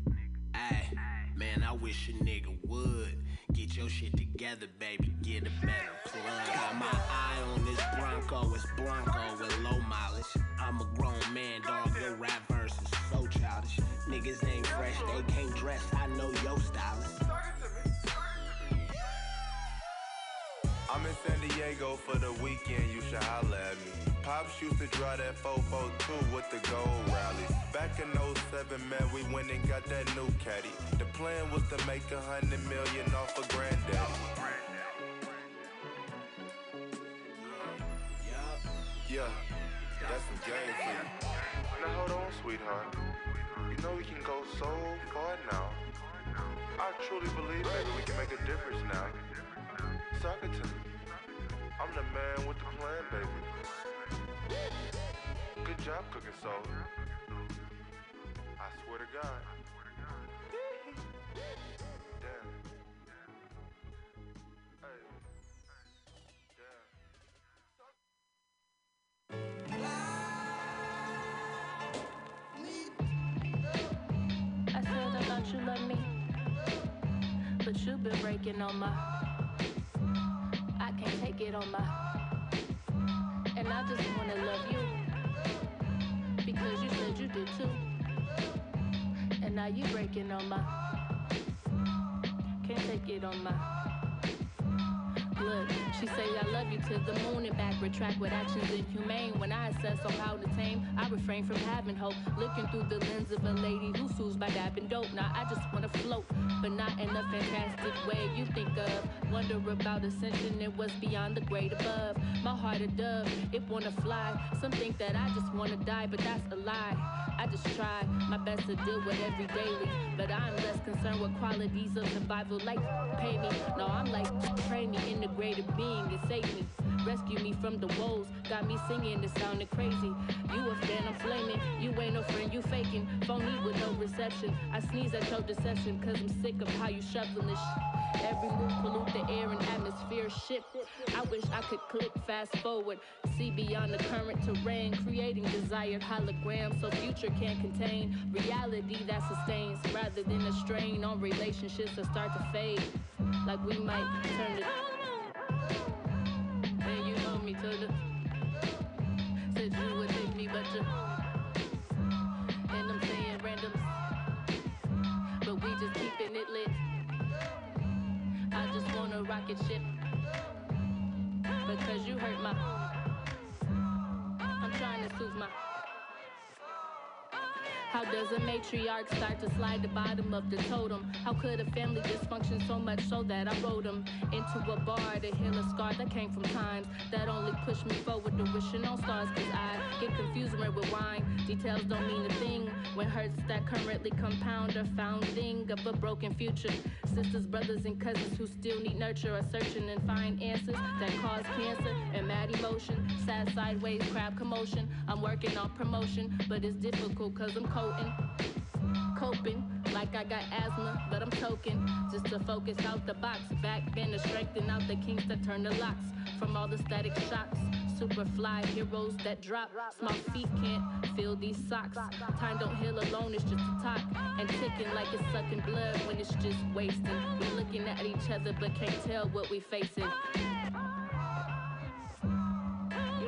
Ayy, man, I wish a nigga would. Get your shit together, baby, get a better plug. Got my eye on this Bronco, it's Blanco with low mileage. I'm a grown man, dog, your rap verse is so childish. Niggas ain't fresh, they can't dress, I know your stylist. I'm in San Diego for the weekend, you should holla at me. Pops used to drive that 442 with the gold rally. Back in 07, man, we went and got that new caddy. The plan was to make a hundred million off of granddaddy. Yeah, that's some game for you. Now hold on, sweetheart. You know we can go so far now. I truly believe maybe we can make a difference now. Talk it to me. I'm the man with the plan, baby. Good job cooking soul. I swear to God. Hey. I said I thought you loved me, but you've been breaking on my. I can't take it on my. And I just wanna love you because you said you did too. And now you breaking on my. Can't take it on my. She say I love you to the moon and back. Retract with actions inhumane. When I assess on how to tame, I refrain from having hope. Looking through the lens of a lady who sues by dabbing dope. Now I just wanna float, but not in a fantastic way you think of. Wonder about ascension and what's beyond the great above. My heart a dove, it wanna fly. Some think that I just wanna die, but that's a lie. I just try my best to deal with every daily, but I'm less concerned with qualities of survival. Like pay me, no, I'm like pray me, integrated being and save me. Rescue me from the woes, got me singing, it sounded crazy. You a fan, I'm flaming. You ain't no friend, you faking. Phony with no reception. I sneeze at your deception, cause I'm sick of how you shuffling this shit. Every move pollute the air and atmosphere shift. I wish I could click fast forward, see beyond the current terrain, creating desired holograms so future can't contain reality that sustains rather than a strain on relationships that start to fade. Like we might turn it. And you know me to the. Said you would take me, but you. And I'm saying random. But we just keeping it lit. I just wanna rocket ship. Because you hurt my. I'm trying to soothe my. How does a matriarch start to slide the bottom of the totem? How could a family dysfunction so much so that I wrote him into a bar to heal a scar that came from times that only pushed me forward to wishing on stars? Cause I get confused when with wine. Details don't mean a thing when hurts that currently compound a founding of a broken future. Sisters, brothers, and cousins who still need nurture are searching and find answers that cause cancer and mad emotion. Sad sideways, crowd commotion. I'm working on promotion, but it's difficult cause I'm coating. Coping like I got asthma, but I'm token just to focus out the box. Back bend to strengthen out the kinks that turn the locks from all the static shocks. Super fly heroes that drop. Small feet can't feel these socks. Time don't heal alone, it's just a talk. And ticking like it's sucking blood when it's just wasting. We looking at each other but can't tell what we facing.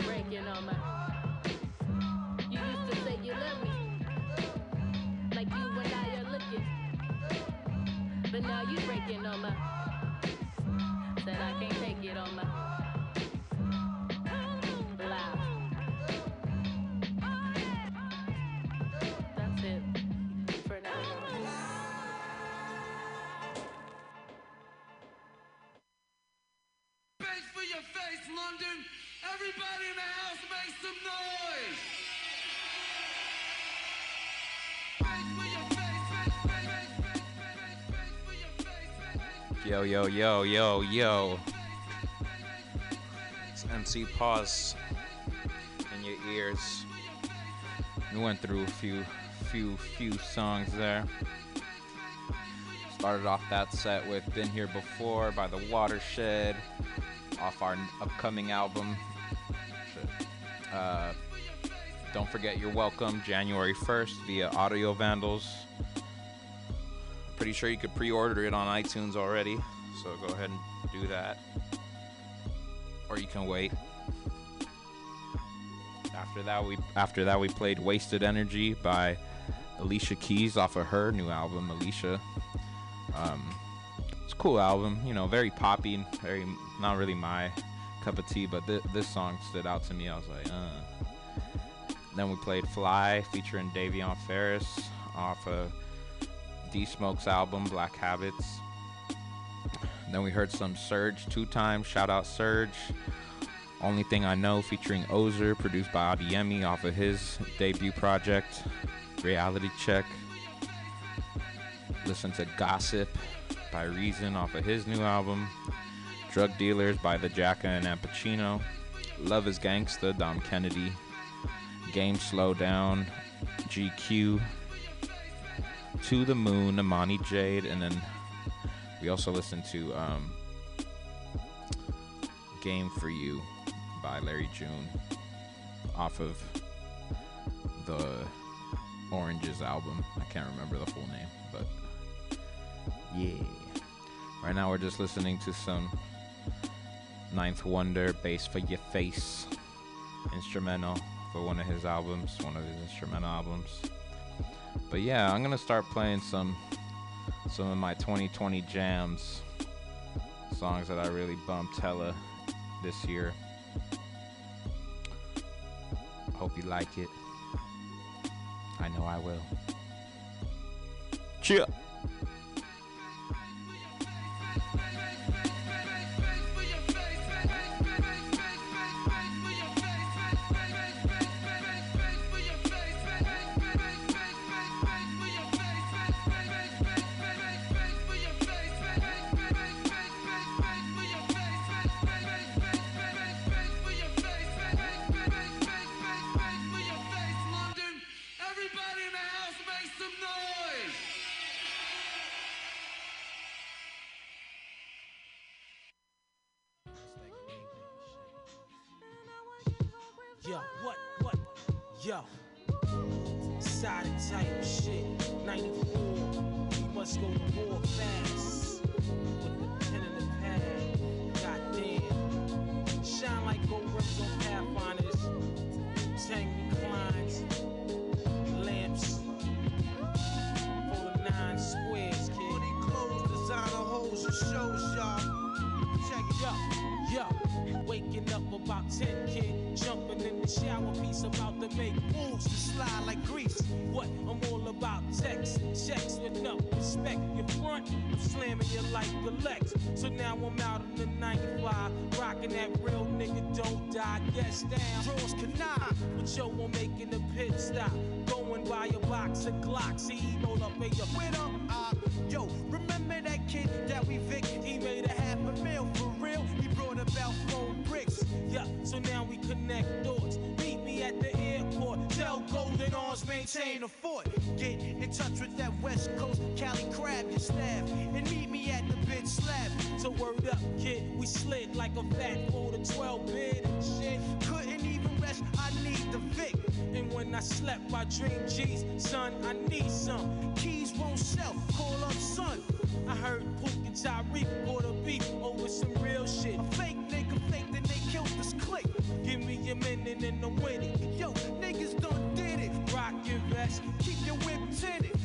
Breaking on my. But now you breaking on my. Said I can't take it on my. Loud. That's it. For now. Face for your face, London. Everybody in the house make some noise. Yo, yo, yo, yo, yo. MC Pause in your ears. We went through a few, few, few songs there. Started off that set with Been Here Before by The Watershed off our upcoming album. Uh, don't forget you're welcome January 1st via Audio Vandals. Pretty sure you could pre order it on iTunes already, so go ahead and do that. Or you can wait. After that we after that we played Wasted Energy by Alicia Keys off of her new album, Alicia. Um, it's a cool album, you know, very poppy, very not really my cup of tea, but th- this song stood out to me. I was like, uh. Then we played Fly featuring Davion Farris off of D Smoke's album Black Habits. Then we heard some Surge two times. Shout out Surge. Only Thing I Know featuring Ozer, produced by Adiemi off of his debut project, Reality Check. Listen to Gossip by Reason off of his new album. Drug Dealers by The Jacka and Ampichino. Love is Gangsta, Dom Kennedy. Game Slow Down, GQ. To the Moon, Amani Jade. And then we also listened to um, Game for You by Larry June off of the Oranges album. I can't remember the full name, but yeah. Right now we're just listening to some Ninth Wonder Bass for Your Face instrumental for one of his albums, one of his instrumental albums. But yeah, I'm gonna start playing some some of my 2020 jams, songs that I really bumped hella this year. Hope you like it. I know I will. Cheer. What? I'm all about text, checks with no respect. Your front, I'm slamming you like the Lex. So now I'm out in the 95, rocking that real nigga don't die, yes down. Draws canine, but yo, I'm making a pit stop. Going by a box of Glocks, he roll up in your With up, uh, yo, remember that kid that we victim? He made a half a mil for real. He brought about four bricks. Yeah, so now we connect doors. Golden Arms maintain a fort. Get in touch with that West Coast Cali crab, your staff, and meet me at the bid slab. So word up, kid, we slid like a fat four to 12 bid shit. Couldn't even rest, I need the Vic. And when I slept, I dreamed G's, son, I need some. Keys won't sell, call up son. I heard Pook and Tyreek a beef over some real shit. A fake nigga fake, then they killed this clique. Give me a minute and I'm winning. Yo, whip.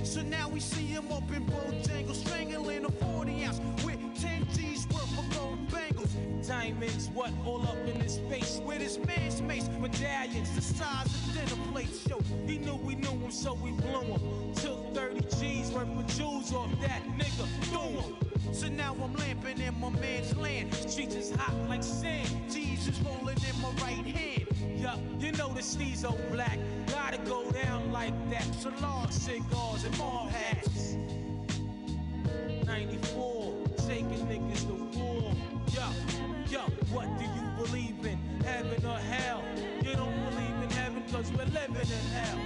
So now we see him up in Bojangles, strangling a 40 ounce with 10 G's worth of gold bangles. Diamonds, what all up in his face? With his man's mace, medallions the size of dinner plates. Yo, He knew we knew him, so we blew him. Took 30 G's worth of jewels off that nigga, threw him. So now I'm lamping in my man's land. Streets is hot like sand. Is rolling in my right hand. You up, you notice these old black gotta go down like that. Long cigars and more hats. 94, taking niggas to war. Yo, yo, what do you believe in? Heaven or hell? You don't believe in heaven cause we're living in hell.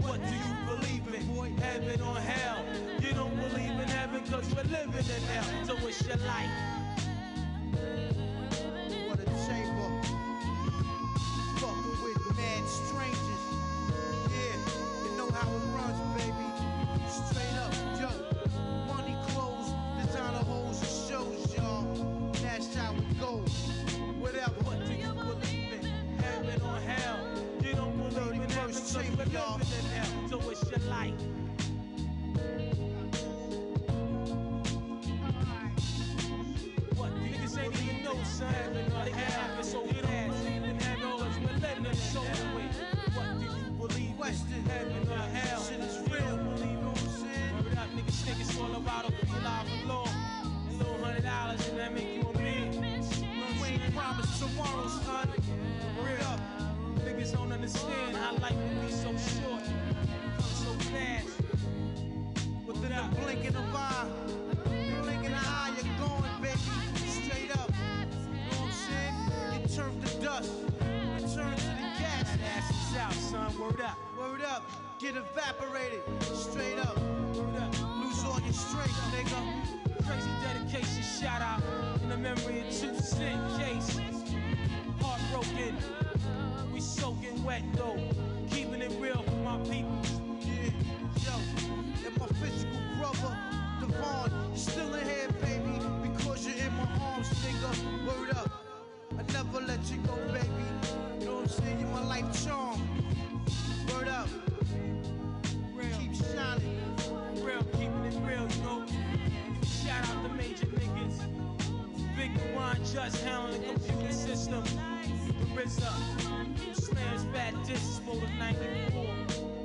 What do you believe in? Heaven or hell? You don't believe in heaven cause we're living in hell. So what's your life. What a shame, know how it runs, baby. Straight up, yo. Money, clothes, designer hoes and shows, y'all. That's how it goes. Whatever. What do you believe in? Heaven or hell? You don't believe in heaven we're living in hell. So it's your life. What niggas ain't even know, son. Heaven or hell? It's so fast. Heaven living in so way. What do you believe in? Heaven or hell? It's all about a. A little hundred dollars and that make you a man. You promised tomorrow, son. Up. Niggas don't understand how life can be so short. Come so fast. Within the blink of eye, blink of eye, you're going, baby. Straight up. You know what I'm saying? You turn to dust. You to the gas. Out, son. Word up. Word up. Get evaporated. Straight up. Word up. Your strength, nigga. Crazy dedication shout out in the memory of two cent case. Heartbroken, we soaking wet though, keeping it real for my people. Yeah, yo, and my physical brother, Devon, you still in here, baby, because you're in my arms, nigga. Word up. I never let you go, baby. You know what I'm saying? You're my life charm. Word up. Keep shining. Real, keeping it real, know. Shout out the major niggas. Big One, just handling the computer system. The RZA, Slayers, bad Discs, full of 94.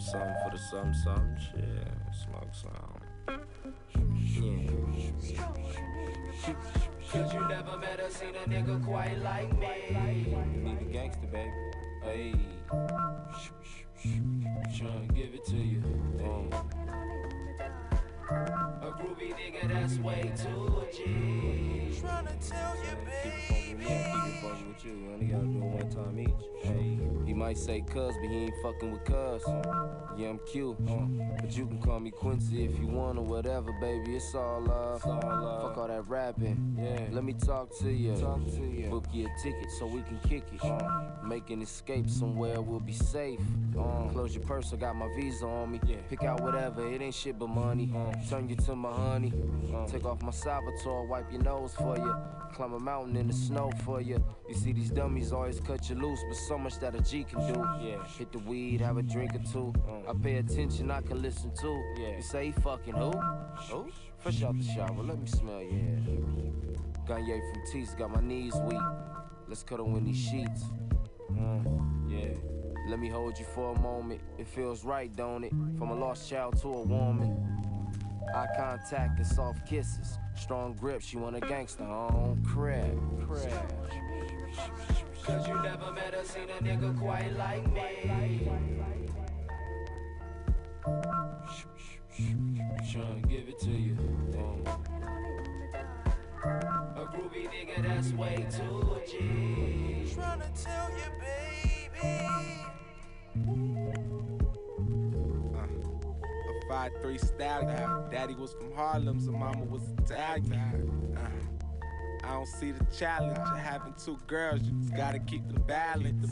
Something, something for the something, something. Shit, smoke some. Yeah. Cause you never met or seen a nigga quite like me. Need a gangster, baby. Hey. Tryna give it to you. Um. A groovy nigga that's way too G. Tryna tell you, baby. Fucking with you. Only gotta do it one time each. Hey. He might say cuz, but he ain't fucking with cuz. Yeah, I'm cute. But you can call me Quincy if you want or whatever, baby. It's all love. Fuck all that rapping. Yeah. Let me talk to you. Talk to you. Book you a ticket so we can kick it. Make an escape somewhere we'll be safe. Uh-huh. Close your purse, I got my visa on me. Pick out whatever, it ain't shit but money. Uh-huh. Turn you to my honey. Take off my Salvatore, wipe your nose for you. Climb a mountain in the snow for you. You see these dummies always cut you loose, but so much that a G can do. Yeah. Hit the weed, have a drink or two. I pay attention, I can listen too. Yeah. You say he fucking who? Who? Fresh out the shower, let me smell you. hair. Gagne from T's got my knees weak. Let's cuddle in these sheets. Mm, yeah. Let me hold you for a moment. It feels right, don't it? From a lost child to a woman. Eye contact and soft kisses. Strong grip, she want a gangster on crib. Crib. Cause you never met or seen a nigga quite like me. Tryna give it to you. A groovy nigga that's way too G. Tryna tell you, baby. Five three stallion. Daddy was from Harlem, so mama was Italian. Uh, I don't see the challenge of having two girls. You just gotta keep the balance.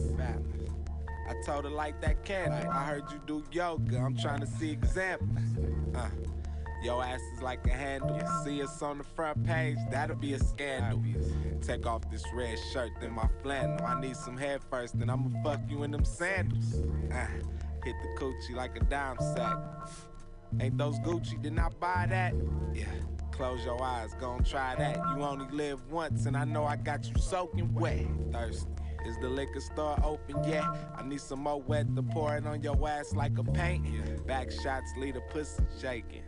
I told her like that candle. I heard you do yoga. I'm trying to see examples. Uh, your ass is like a handle. See us on the front page, that'll be a scandal. Take off this red shirt, then my flannel. I need some hair first, then I'ma fuck you in them sandals. Uh, Hit the coochie like a dime sack. Ain't those Gucci? Didn't I buy that? Yeah. Close your eyes, gon' try that. You only live once, and I know I got you soaking wet. Thirsty. Is the liquor store open yet? I need some more wet to pour it on your ass like a paint. Back shots leave the pussy shaking.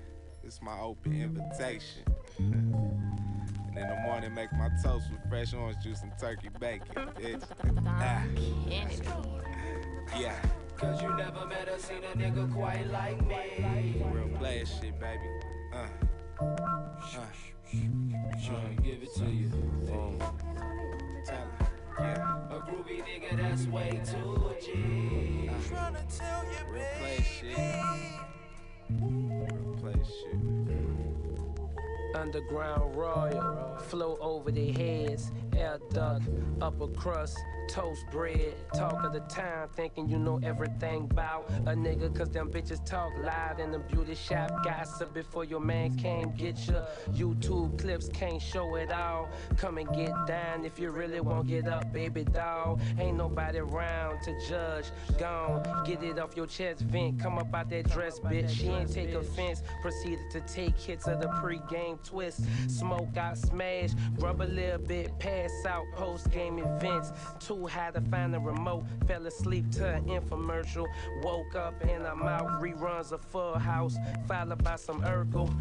It's my open invitation. and in the morning, make my toast with fresh orange juice and turkey bacon. Bitch. Ah. Yeah. Cause you never met or seen a nigga quite like me. Real player shit, baby. Uh. Uh. Tryna give it to you. Um, yeah. A groovy nigga that's way too G. Tryna tell you, Real play shit. Real play shit. Underground royal, flow over their heads, air duck, upper crust, toast bread. Talk of the town, thinking you know everything about a nigga, cause them bitches talk loud in the beauty shop. Gossip before your man came get ya. YouTube clips can't show it all. Come and get down if you really won't get up, baby doll. Ain't nobody around to judge. Gone, get it off your chest, vent. Come up out that dress, bitch. She ain't take offense. Proceeded to take hits of the pre-game twist. Smoke out, smash, rub a little bit, pass out, post game events. Too high to find the remote. Fell asleep to an infomercial. Woke up and I'm out. Reruns of Full House, followed by some Urkel.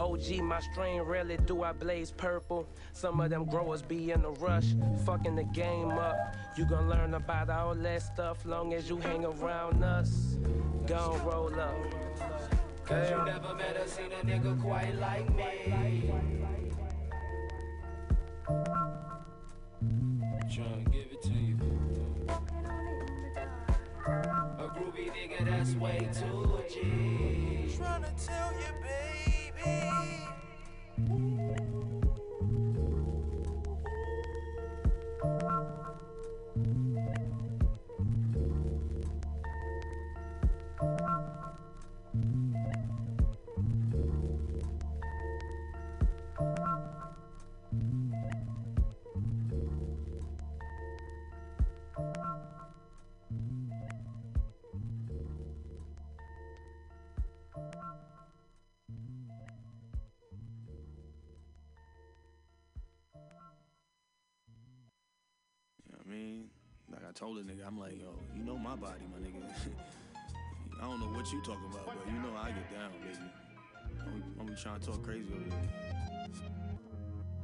OG, my strain, rarely do I blaze purple. Some of them growers be in a rush, fucking the game up. You gon' learn about all that stuff long as you hang around us. Gon' roll up. Cause you never met or seen a nigga quite like me. Tryna give it to you. A groovy nigga that's way too G. Tryna tell you, baby. Told a nigga, I'm like, yo, you know my body, my nigga. I don't know what you talking about, but you know I get down, baby. I'm, I'm trying to talk crazy over here.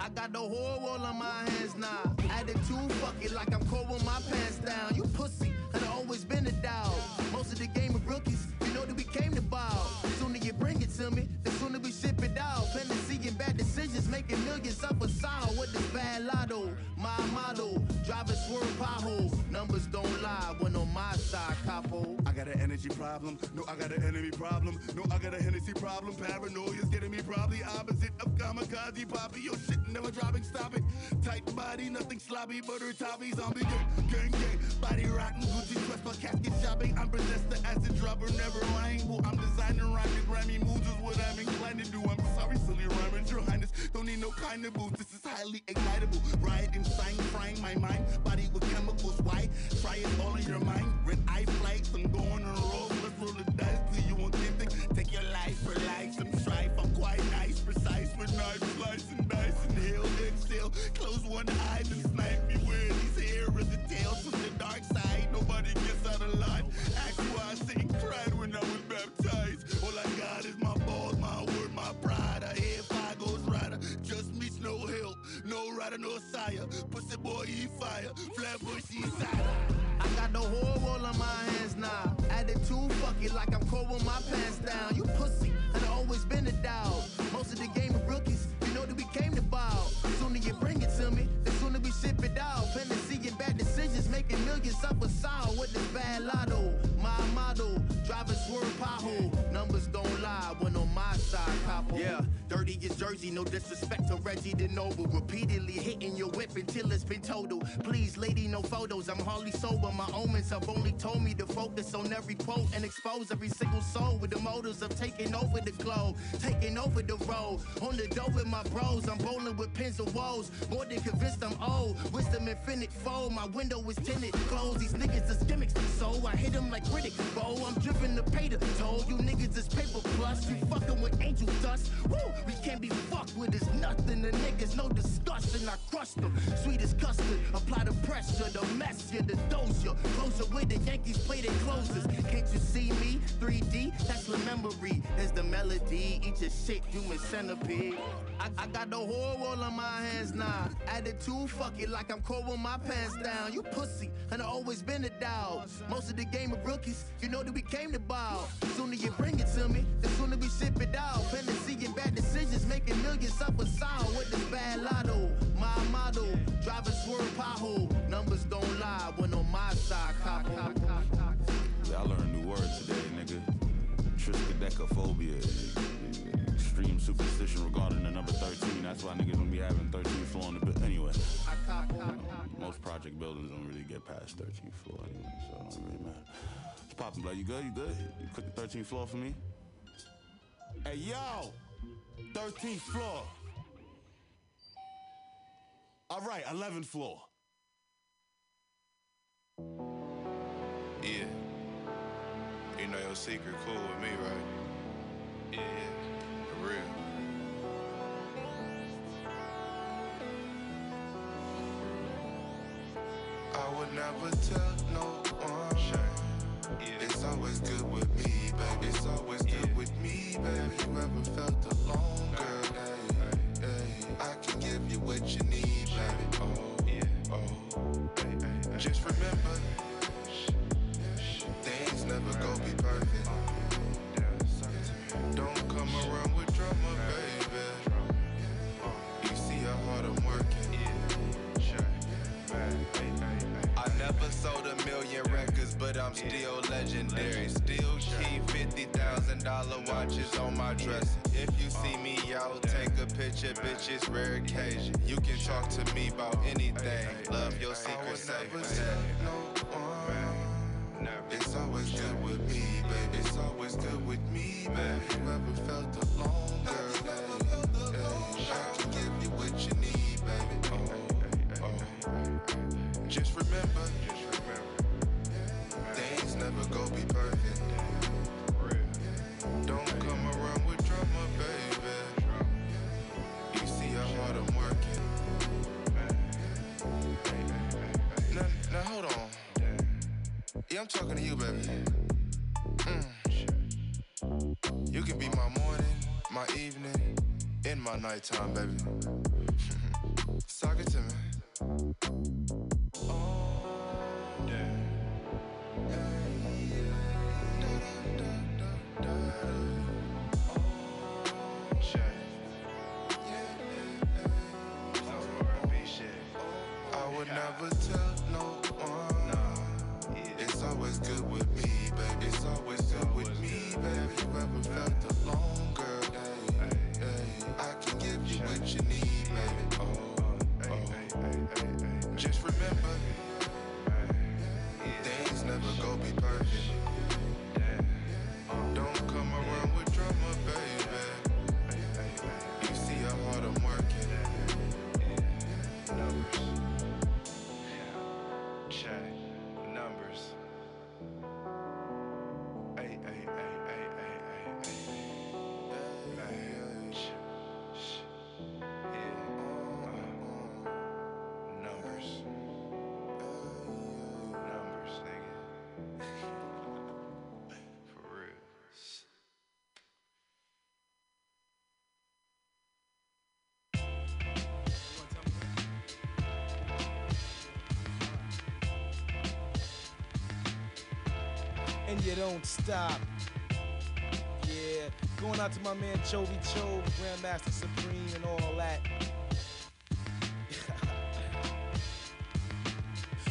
I got the whole world on my hands now. Attitude, fuck it, like I'm cold with my pants down. You pussy, and I always been a dog. Most of the game of rookies, you know that we came to ball. The sooner you bring it to me, the sooner we ship it out. Fantasy and bad decisions, making millions up a sound with this bad lotto. My motto, driving swerve pothole. Numbers don't lie when on my side, capo. Got an energy problem. No, I got an enemy problem. No, I got a Hennessy problem. Paranoia's getting me probably opposite of kamikaze poppy. Your shit never dropping, stop it. Tight body, nothing sloppy, butter toppy, zombie gang, gang, gang. Body rotten, Gucci dress for casket shopping. I'm possessed the acid dropper, never lying. Well, I'm designing rhyming, Grammy moves is what I'm inclined to do. I'm sorry, silly rhyming, your highness. Don't need no kind of boost. This is highly excitable. Riot inside, frying my mind. Body with chemicals, why? Try it all in your mind. Red eye flags, I'm going on a roll. Let's roll the dice till you won't get things. Take your life for life, some strife. I'm quite nice, precise with knife, slice and dice. Inhale, exhale, close one eye and snipe. Beware these hair of the tails from the dark side. Nobody gets out alive. Ask why I sing, cried when I was baptized. All I got is my balls, my word, my pride. I hear fire goes rider. Just meets no help, no rider, no sire. Pussy boy, he fire. Flatbush, he side. Got the whole world on my hands now. Attitude, fuck it, like I'm cold with my pants down. You pussy, and I always been a dog. Most of the game of rookies, you know that we came to ball. Sooner you bring it to me, the sooner we ship it out. Fantasy and bad decisions, making millions a sound with this bad lotto. Yeah, dirty is Jersey, no disrespect to Reggie the Noble. Repeatedly hitting your whip until it's been total. Please, lady, no photos. I'm hardly sober. My omens have only told me to focus on every quote and expose every single soul with the motives of taking over the globe, taking over the road. On the dough with my bros, I'm bowling with pins and woes. More than convinced I'm old. Wisdom infinite foe. My window is tinted, closed. These niggas is gimmicks, so I hit them like critic. Bo, I'm driven to pay the toll. You niggas is paper plus. You fucking with angel dust. Woo, we can't be fucked with. It's nothing. The niggas no discussion. I crushed them. Sweet as custard. Apply the pressure, the mess, yeah, the ya. Closer with the Yankees play their closers. Can't you see me? 3D, that's the memory. There's the melody. Eat your shit, human centipede. I, I got the whole world on my hands now. Attitude, fuck it, like I'm cold with my pants down. You pussy, and I always been a dog. Most of the game of rookies, you know that we came to ball. Sooner you bring it to me, the sooner we ship it out. Fantasy and bad decisions, making millions up a sound with this bad lotto. My model, driving swerve pothole. Numbers don't lie when on my side, cop. Yeah, I learned a new word today, nigga. Triskaidekaphobia. Extreme superstition regarding the number 13. That's why niggas don't be having 13th floor on the bit. Anyway, most project buildings don't really get past 13th floor anyway, so it don't really matter. It's popping, blood. You good? You good? You click the 13th floor for me? Hey, yo! 13th floor. All right, 11th floor. Yeah. You know your secret cool with me, right? Yeah, yeah. For real. I would never tell no one. It's always good with me, baby. It's always good with me, baby. You ever felt alone, girl? Hey, hey. I can give you what you need, baby. Oh, oh. Just remember, things never go be perfect. Don't come around with drama, baby. But I'm still legendary. Still keep fifty thousand dollar watches on my dresser. If you see me out, take a picture, bitch. It's rare occasion. You can talk to me about anything. Love your secret safe. It's always good with me, baby. It's always good with me, baby. You ever felt alone, girl? I can give you what you need, baby. Oh, oh. oh. Just remember, never go be perfect. Don't come around with drama, baby. You see how hard I'm working. Now, now hold on. Yeah, I'm talking to you, baby. Mm. You can be my morning, my evening, and my nighttime, baby. Talk it to me. Never tell you don't stop. Yeah, going out to my man Chovy Cho, Grandmaster Supreme, and all that.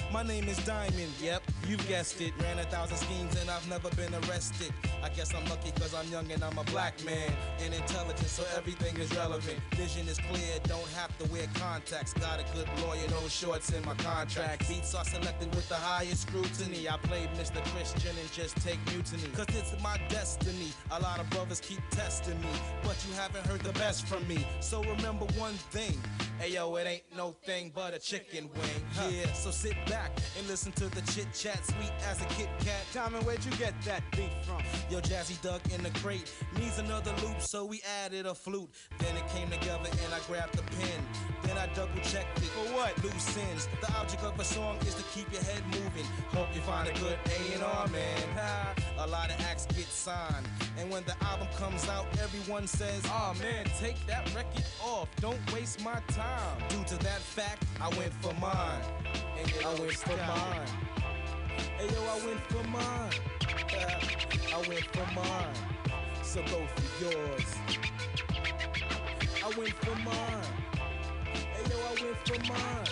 My name is Diamond, yep, you've guessed it. Ran a thousand schemes and I've never been arrested. Guess I'm lucky cause I'm young and I'm a black man. And intelligent, so everything is relevant. Vision is clear, don't have to wear contacts. Got a good lawyer, no shorts in my contract. Beats are selected with the highest scrutiny. I play Mr. Christian and just take mutiny. Cause it's my destiny. A lot of brothers keep testing me, but you haven't heard the best from me. So remember one thing. Ayo, it ain't no thing but a chicken wing. Yeah, so sit back and listen to the chit chat, sweet as a Kit Kat. Diamond, where'd you get that beat from? Yo, Jazzy dug in the crate, needs another loop, so we added a flute. Then it came together and I grabbed the pen. Then I double checked it. For what? Loose ends. The object of a song is to keep your head moving. Hope you find a good A&R, man. Ha, a lot of acts get signed. And when the album comes out, everyone says, oh man, take that record off. Don't waste my time. Due to that fact, I went for mine. And you I went for mine. Hey yo, I went for mine. I went for mine. So go for yours. I went for mine. Hey yo, I went for mine.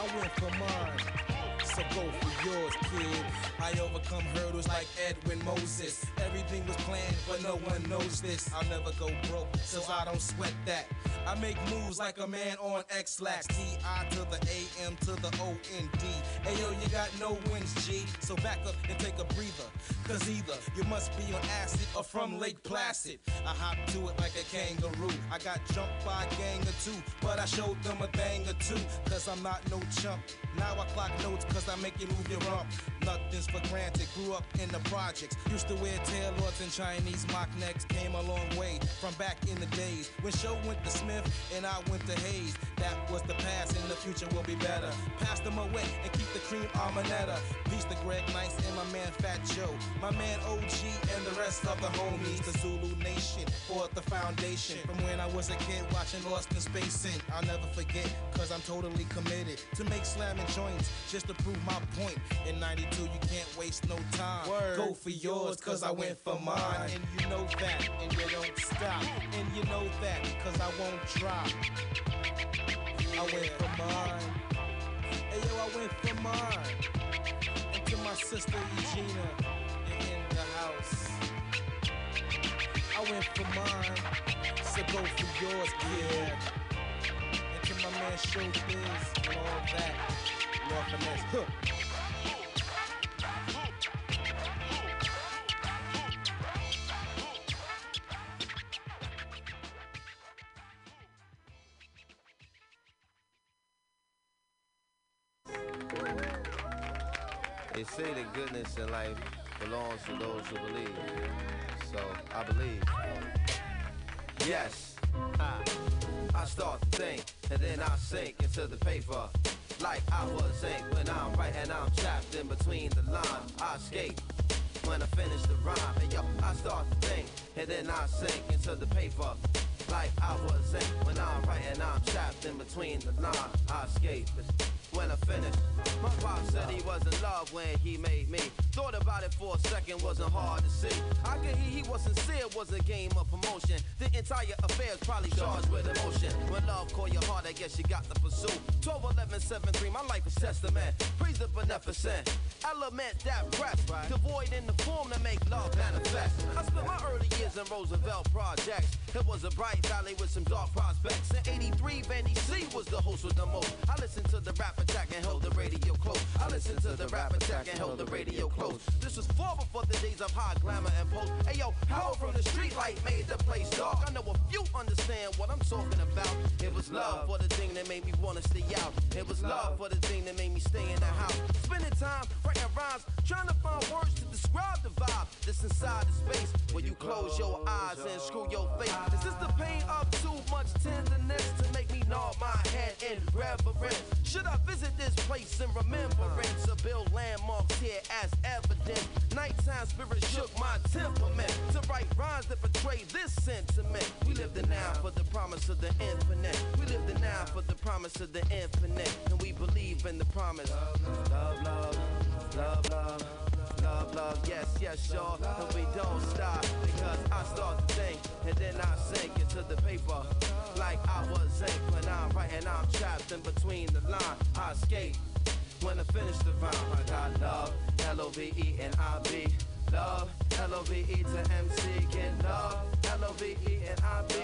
I went for mine. So go for yours, kid. I overcome hurdles like Edwin Moses. Everything was planned, but no one knows this. I'll never go broke, so I don't sweat that. I make moves like a man on X-Lax. D-I to the A-M to the O-N-D. Ayo, you got no wins, G. So back up and take a breather. Cause either you must be on acid or from Lake Placid. I hop to it like a kangaroo. I got jumped by a gang or two, but I showed them a thing or two. Cause I'm not no chump. Now I clock notes cause I make you move your rump. Nothing's for granted. Grew up in the projects. Used to wear tailors and Chinese mock necks. Came a long way from back in the days when show went to Smith and I went to Hayes. That was the past and the future will be better. Pass them away and keep the cream armanetta. Peace to Greg Nice and my man Fat Joe. My man OG and the rest of the homies. The Zulu Nation for the foundation. From when I was a kid watching Austin Space and I'll never forget cause I'm totally committed to make slamming joints just to prove my point. In 92 you can't waste no time. Word. Go for yours cause I went for mine. And you know that and you don't stop. And you know that cause I won't drop. I went for mine. Hey yo, I went for mine. And to my sister Regina, you're in the house. I went for mine. So go for yours, kid. And to my man Showbiz and all that. Huh. They say that goodness in life belongs to those who believe. So I believe. Yes. I start to think, and then I sink into the paper. Like I was ink when I'm writing, I'm trapped in between the lines. I escape when I finish the rhyme. And yo, I start to think, and then I sink into the paper. Like I was ink when I'm writing, I'm trapped in between the lines. I escape when I finish. My pop said he was in love when he made me. Thought about it for a second, wasn't hard to see. I could hear he was sincere, was a game of promotion. The entire affair's probably charged with emotion. When love call your heart, I guess you got to pursue. 12, 11, 7, 3, my life is testament. Praise the beneficent. Element that breath, devoid in the form to make love manifest. I spent my early years in Roosevelt projects. It was a bright valley with some dark prospects. In 83, Vandy C was the host with the most. I listened to the rap attack and held the radio close. I listened to the rap attack and held the radio close. This was far before the days of high glamour and post. Hey yo, power from the street light made the place dark. I know a few understand what I'm talking about. It was love for the thing that made me wanna stay out. It was love for the thing that made me stay in the house. Spending time writing rhymes, trying to find words to describe the vibe that's inside the space where you close your eyes and screw your face. Is this the pain of too much tenderness to make me nod my head in reverence? Should I visit this place in remembrance or build landmarks here as evidence? Nighttime spirit shook my temperament to write rhymes that portray this sentiment. We live the now for the promise of the infinite. We live the now for the promise of the infinite. And we believe in the promise. Love, love, love, love, love. Love, love, yes, yes, y'all. And we don't stop because I start to think and then I sink into the paper like I was ink when I'm writing. I'm trapped in between the line. I escape when I finish the rhyme. I got love, L O V E N I B. love. L-O-V-E to MC, get love. L-O-V-E and I-B,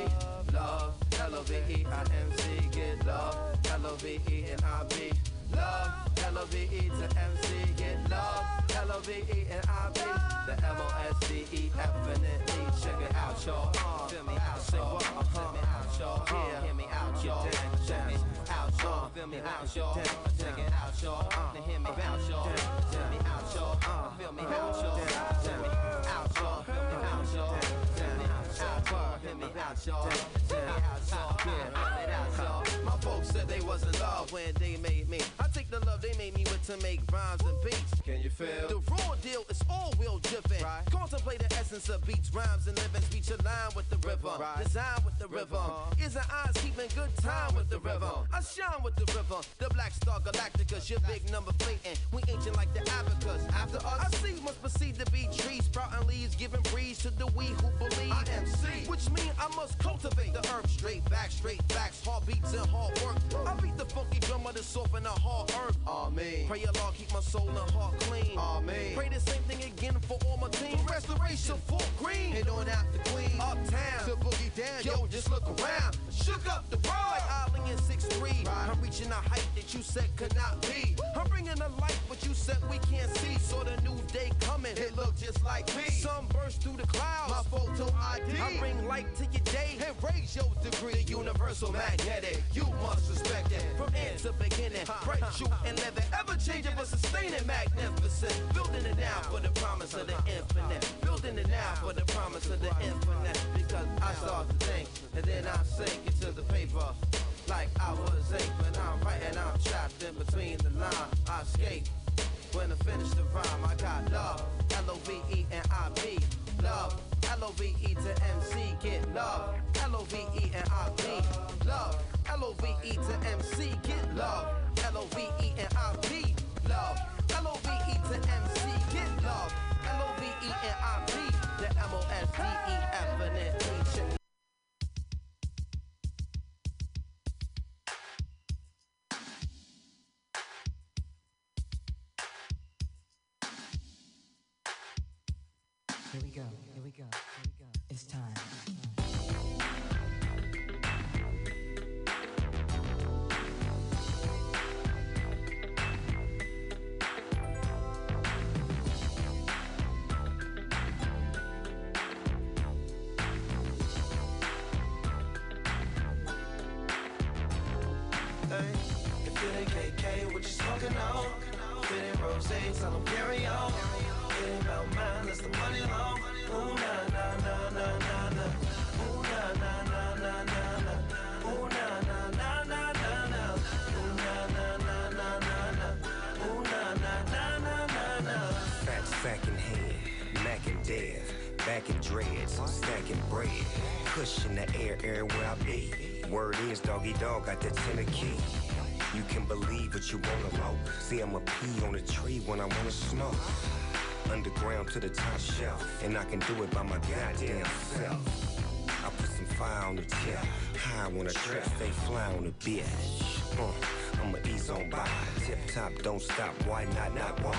love. L-O-V-E-I-M-C, get love. L-O-V-E and I-B, love. L-O-V-E to MC, get love. L-O-V-E and I-B, the M-O-S-D-E-F and E. Check it out, y'all. Uh, feel me out, y'all. Uh, feel me out, y'all. Hear me out, y'all. Check me out, y'all. Feel me out, y'all. Check it out, y'all. Uh, hear me out, y'all. Check me out, y'all. Uh, feel me out, y'all. Check me out, y'all. Feel me out, y'all. Check me out, My folks said they wasn't love when they made me. I take the love they made me with to make rhymes and beats. Can you feel? The raw deal is all wheel driven. Right. Contemplate the essence of beats, rhymes, and living. Speech align with the rhythm. Right. Design with the rhythm. Is an eyes keeping good time with the rhythm. I shine with the rhythm. The Black Star Galacticus, your big number blatant. We ancient like the abacus. After us, I see must proceed to be trees, sprouting leaves, giving breeze to the we who believe. I MC, which mean I must cultivate the herb straight back, straight backs, heartbeats and hard work. I beat the funky drum of the soft and the hard earth. Amen. Pray Allah keep my soul and heart clean. Amen. Pray the same thing again for all my team. For restoration, full green. Head on out the queen. Uptown. To boogie down. Yo, just look around. Shook up the world. Like Ali and 6'3. I'm reaching a height that you said could not be. I'm bringing a light what you said we can't see. Saw the new day coming. It look just like me. Sun burst through the clouds. My photo ID. I bring light to your day and raise your degree. The universal magnetic. You must respect it. From end to beginning. Bright, shoot, and never ever changing but sustaining magnificent. Building it now for the promise of the infinite. Building it now for the promise of the infinite. Because I start to think and then I sink into the paper. Like I was eight when I'm writing, I'm trapped in between the lines. I escape. When I finish the rhyme, I got love. L-O-V-E and I-B. Love. L-O-V-E to MC. Get love. L-O-V-E and I-B. Love. L-O-V-E to MC. Get love. L-O-V-E and I-B. Love. L-O-V-E to MC. Get love. L-O-V-E and I-B. The M-O-S-D-E-F and to the top shelf, and I can do it by my goddamn self. I put some fire on the tip, high when I trip, stay fly on the bitch. Uh, I'ma ease on by, tip top, don't stop, why not, not why?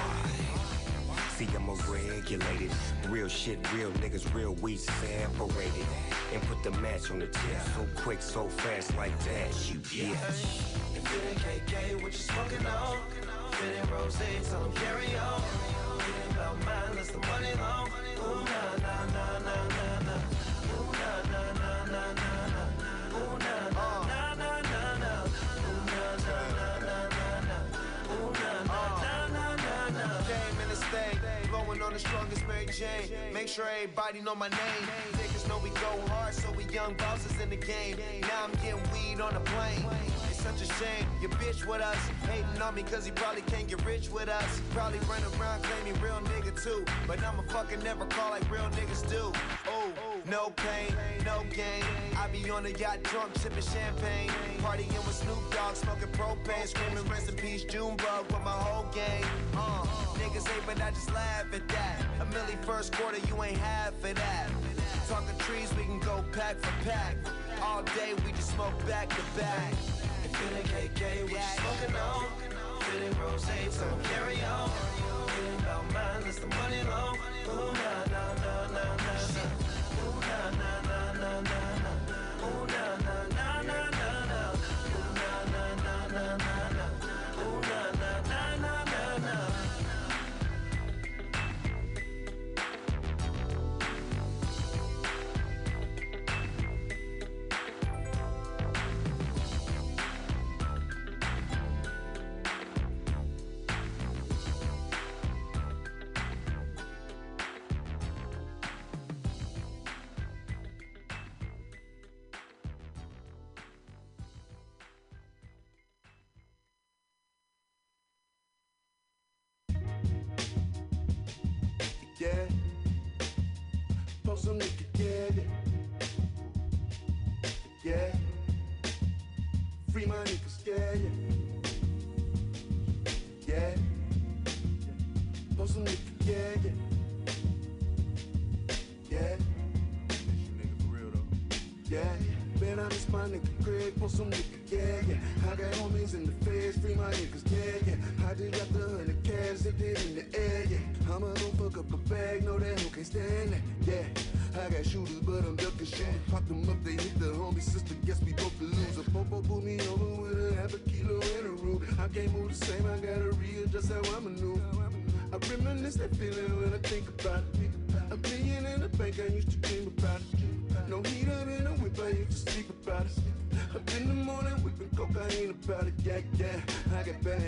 See, I'm a regulated. Real shit, real niggas, real weed separated. And put the match on the tip. So quick, so fast, like that, you bitch. It KK, what you smoking on? If rose, tell them carry on. Strongest Mary Jane. Make sure everybody know my name. Niggas know we go hard, so we young bosses in the game. Now I'm getting weed on the plane. Such a shame, your bitch with us. Hating on me cause he probably can't get rich with us. Probably run around claiming real nigga too. But I'ma fucking never call like real niggas do. Oh, no pain, no gain. I be on the yacht drunk, sipping champagne. Partying with Snoop Dogg, smoking propane. Screaming rest in peace, Junebug with my whole gang. Uh, niggas hate, but I just laugh at that. A milli first quarter, you ain't half of that. Talking trees, we can go pack for pack. All day, we just smoke back to back. Ain't KK, what you smoking on? Rose, tell them carry on. Ain't about mine, is the money long. Ooh, nah, nah, nah, nah, nah, nah. Ooh, nah, nah, nah, nah, nah. Some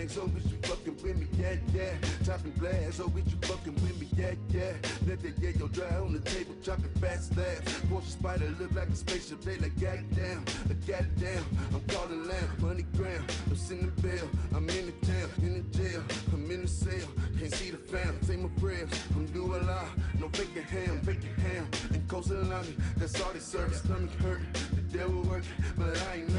bags, oh, bitch, you fucking with me, yeah, yeah. Chopping glass, oh, bitch, you fucking with me, yeah, yeah. Let that yayo dry on the table, chopping fast slabs. Porsche Spyder look like a spaceship, they like, goddamn, uh, goddamn. I'm calling lamb, money gram, I'm sending bail. I'm in the town, in the jail, I'm in the cell. Can't see the fam, say my prayers. I'm doing a lot, no faking ham, faking ham. And coastal on me, that's all they serve. Stomach hurt, the devil working, but I ain't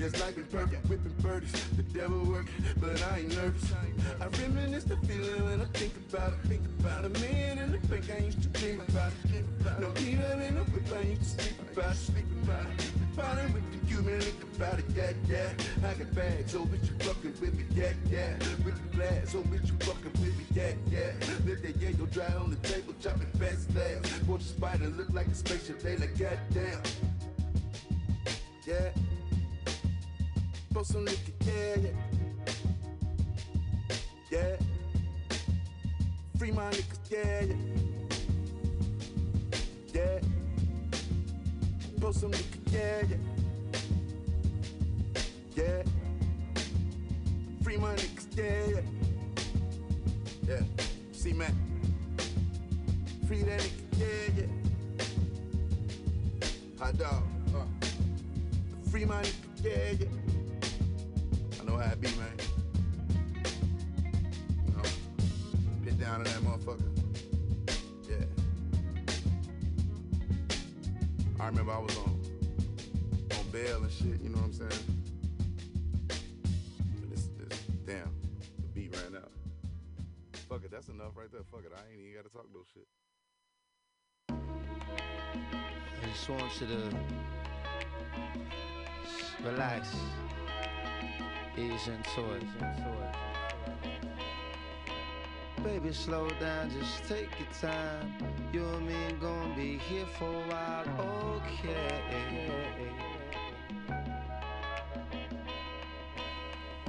Guess life been perfect, whipping birdies. The devil working, but I ain't nervous. I reminisce the feeling when I think about it. Think about a man in the bank, I used to dream about it. No up in the whip, I used to sleep about it. Sleep about it. Falling with the human, think about it, yeah, yeah. I got bags, oh bitch, you fucking with me, yeah, yeah. With the glass, oh bitch, you fucking with me, yeah, yeah. Let that yayo dry on the table, chopping fast slabs. Watch the spider look like a spaceship, they like goddamn. Yeah. Post some nigga, yeah, yeah. Yeah. Free my niggas, yeah, yeah. Yeah. Post some nigga, yeah, yeah. Yeah. Free my niggas, yeah, yeah. Yeah. See, man. Free that nigga, yeah, yeah. Hot dog. Uh. Free my nigga, yeah, yeah. Know how it be, man. You know, get down to that motherfucker. Yeah. I remember I was on on bail and shit, you know what I'm saying? This, this, damn, the beat ran out. Fuck it, that's enough right there. Fuck it, I ain't even gotta talk no shit. I just want you to relax, ease into it. Baby, slow down, just take your time. You and me gonna be here for a while, okay?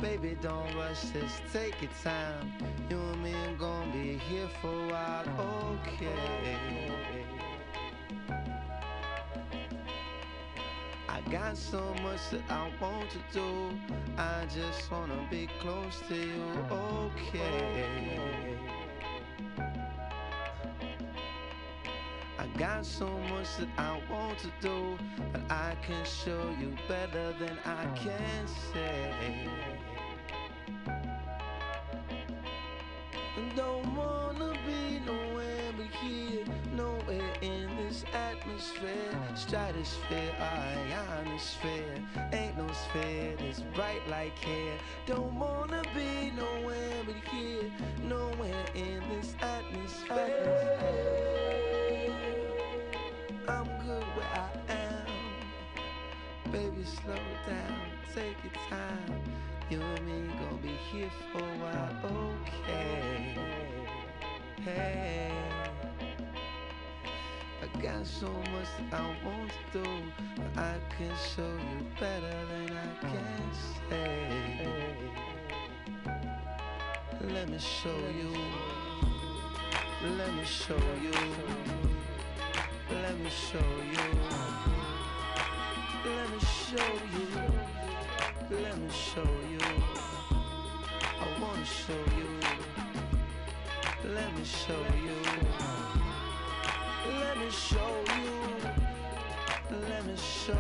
Baby, don't rush, just take your time. You and me gonna be here for a while, okay? Got so much that I want to do. I just wanna be close to you, okay? I got so much that I want to do, but I can show you better than I can say. Don't wanna be nowhere but here, nowhere in this atmosphere. Stratosphere, ionosphere, ain't no sphere that's bright like hair. Don't wanna be nowhere but here, nowhere in this atmosphere. I'm good where I am. Baby, slow down, take your time. You and me gonna be here for a while, okay? Hey, got so much I want to do, but I can show you better than I can say. Let me show you. Let me show you. Let me show you. Let me show you. Let me show you. I wanna show you. Let me show you. Let me show you. Let me show.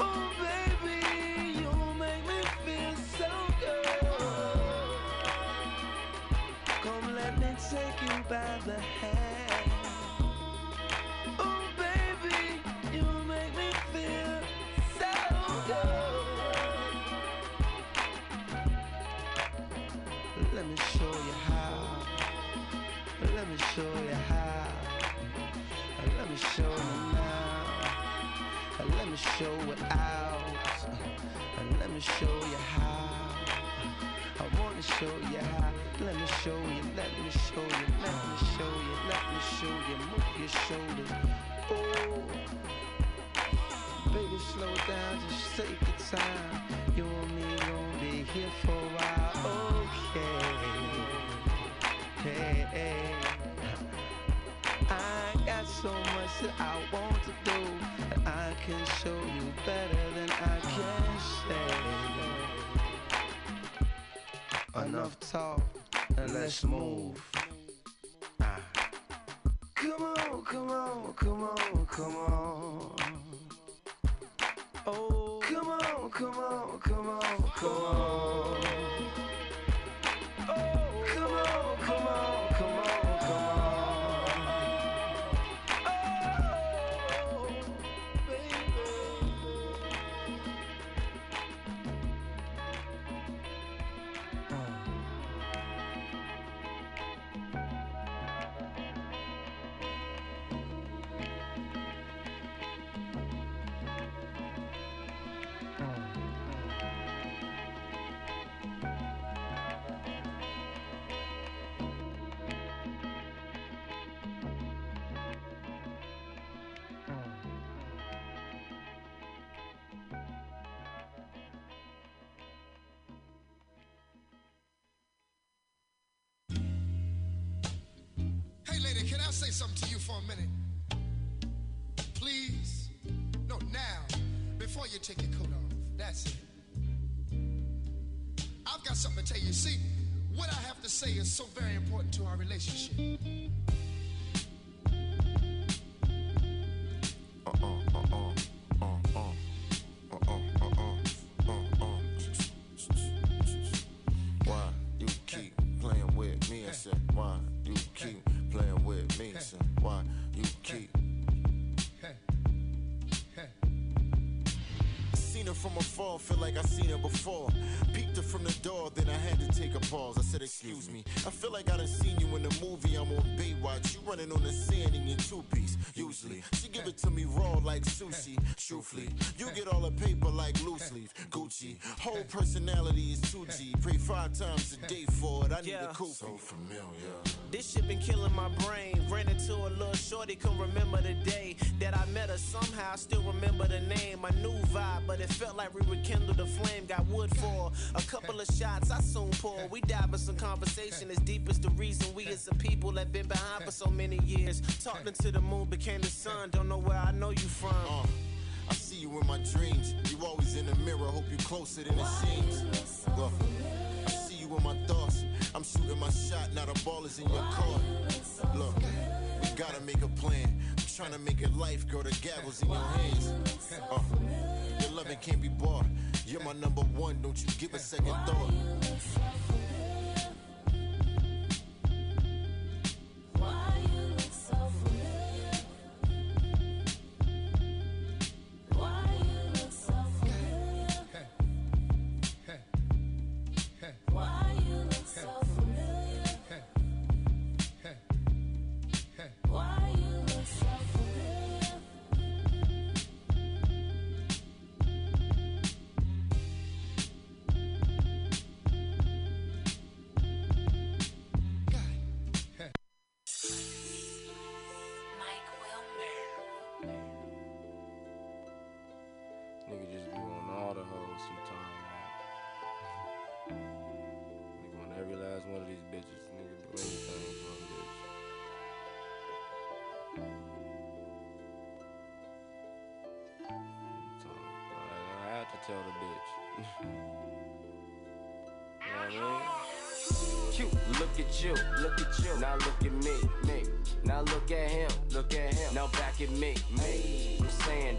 Oh baby, you make me feel so good. Come let me take you by the hand. Show it out. Let me show you how. I wanna show you how. Let me show you, let me show you, let me show you, let me show you. Move your shoulders. Oh, baby, slow down, just take your time. You and me gonna be here for a while. Okay. Hey, hey. I got so much that I want Enough talk, and let's move. Ah. Come on, come on, come on, come on. Oh, come on, come on, come on, come on. I say something to you for a minute? Please? No, now, before you take your coat off. That's it. I've got something to tell you. See, what I have to say is so very important to our relationship. I still remember the name. I knew vibe, but it felt like we rekindled the flame. Got wood for a couple of shots. I soon pour. We dive in some conversation as deep as the reason we as a people that been behind for so many years. Talking to the moon became the sun. Don't know where I know you from. Uh, I see you in my dreams. You always in the mirror. Hope you closer than it seems. Look, I see you in my thoughts. I'm shooting my shot. Now the ball is in your court. Look, we gotta make a plan. I'm trying to make it life, girl, the gavel's in your hands. Uh, your loving can't be bought. You're my number one, don't you give a second thought. At me. I'm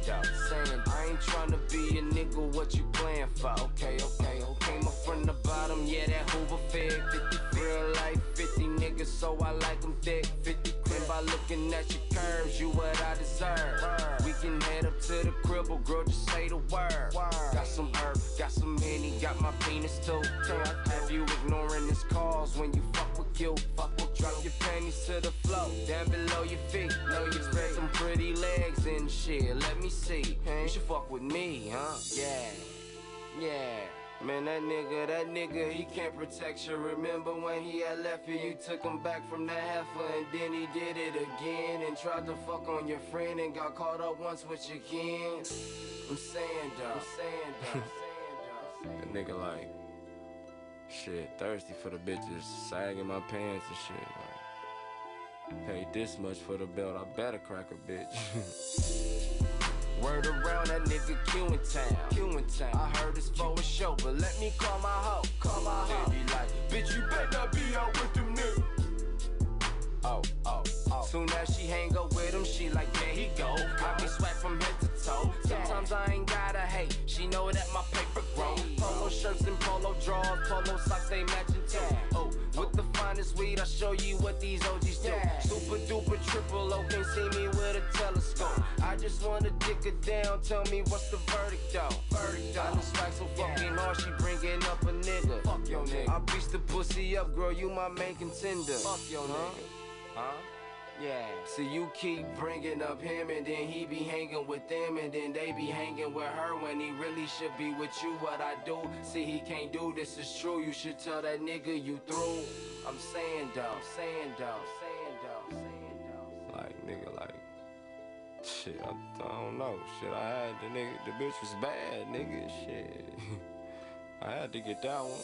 though, saying I ain't tryna be a nigga. What you playing for? Okay, okay, okay. Up from the bottom, yeah, that Hoover fed. 50 real life, 50 niggas, so I like them thick. 50 quid by looking at your curves, you what I deserve. We can head up to the crib, girl, just say the word. Got some herb, got some henny, got my penis too. Have you ignoring this calls when you fuck with you? Fuck with Drop your panties to the floor, down below your feet. Know you got some pretty legs and shit. Let me see. You should fuck with me, huh? Yeah, yeah. Man, that nigga, that nigga, he can't protect you. Remember when he had left you, you took him back from the heifer, and then he did it again and tried to fuck on your friend and got caught up once with your kin. I'm saying, though, I'm saying, though, I'm saying, though. That nigga like, shit, thirsty for the bitches, sagging my pants and shit. Like, paid this much for the belt, I better crack a bitch. Word around that nigga Q in town. Q in town. I heard it's for a show, but let me call my hoe. Call my hoe. Be like, bitch, you better be out with them niggas. Oh, oh, oh. Soon as she hang up with him, she like, there he go. Got me sweat from head to toe. Sometimes I ain't gotta hate. She know that my paper grow. Polo shirts and polo drawers, polo socks, they matching too. Oh, with the finest weed, I show you what these OGs do. Super duper triple O, can't see me with a telescope. I just wanna dick her down, tell me what's the verdict though. Verdict though. I done swag so fucking hard, she bringing up a nigga. Fuck your nigga. I beat the pussy up, girl, you my main contender. Fuck your nigga. Huh? Yeah. See, you keep bringing up him, and then he be hanging with them, and then they be hanging with her when he really should be with you. What I do? See, he can't do this is true. You should tell that nigga you through. I'm saying though, saying though, saying though, saying though. Like nigga, like shit. I, I don't know. Shit, I had the nigga. The bitch was bad, nigga. Shit. I had to get that one.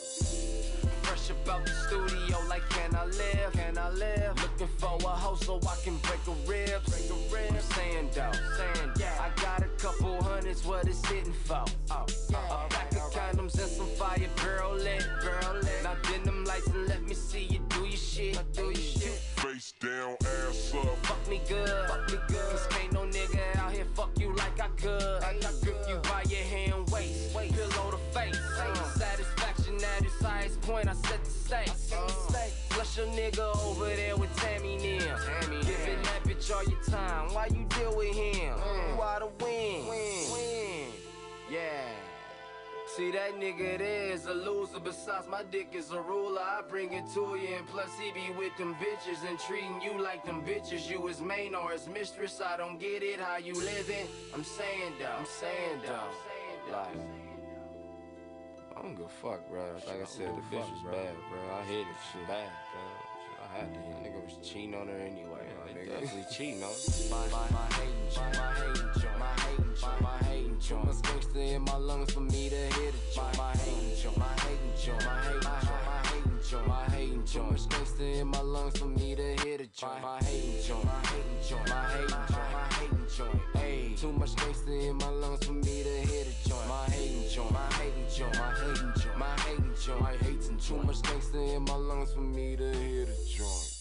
Fresh about the studio, like can I live? Can I live? Looking for a hoe so I can break a rib. Break a rib. I'm saying though, saying yeah. I got a couple hundreds, what it's hitting for? Oh, oh, oh. a pack of condoms and some fire, girl lit, girl lit. Now denim lights and let me see you do your shit, do your shit. Face down, ass up. Fuck me good, fuck me good. Cause can't no nigga out here fuck you like I could. I grip you by your hand, point, I set the stakes. Uh. Flush your nigga over there with Tammy Nim. Giving that bitch all your time. Why you deal with him? You oughta win. Win. Yeah. See that nigga there is a loser. Besides, my dick is a ruler. I bring it to you, and plus he be with them bitches and treating you like them bitches. You his main or his mistress. I don't get it. How you living? I'm saying though. I'm saying though. Like. I don't give a fuck, bro. Like I said, the bitch was bad, bro. I hated shit. Bad, bro. I had to. Nigga was cheating on her anyway. Nigga definitely cheating. My, my, my hating my hating my hating my hating joint. Too much gangster in my lungs for me to hit a joint. My hating joint, my hating joint, my hating joint, my hating joint, my hating much gangster in my lungs for me to hit a joint. My hating joint, my hating joint, my hating joint, my hating joint. Too much gangster in my lungs for me to hit a joint. My hating joint, my hating joint, my hating joint, my hating joint, my hating joint. Too much gangster in my lungs for me to hit a joint.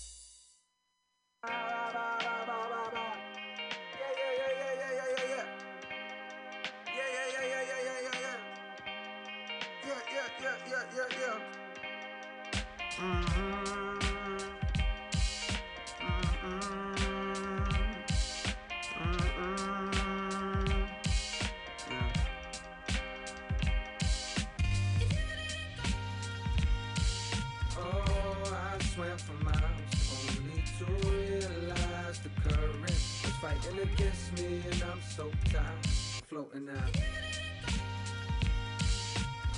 Oh, fighting against me, and I'm so tired, floating out.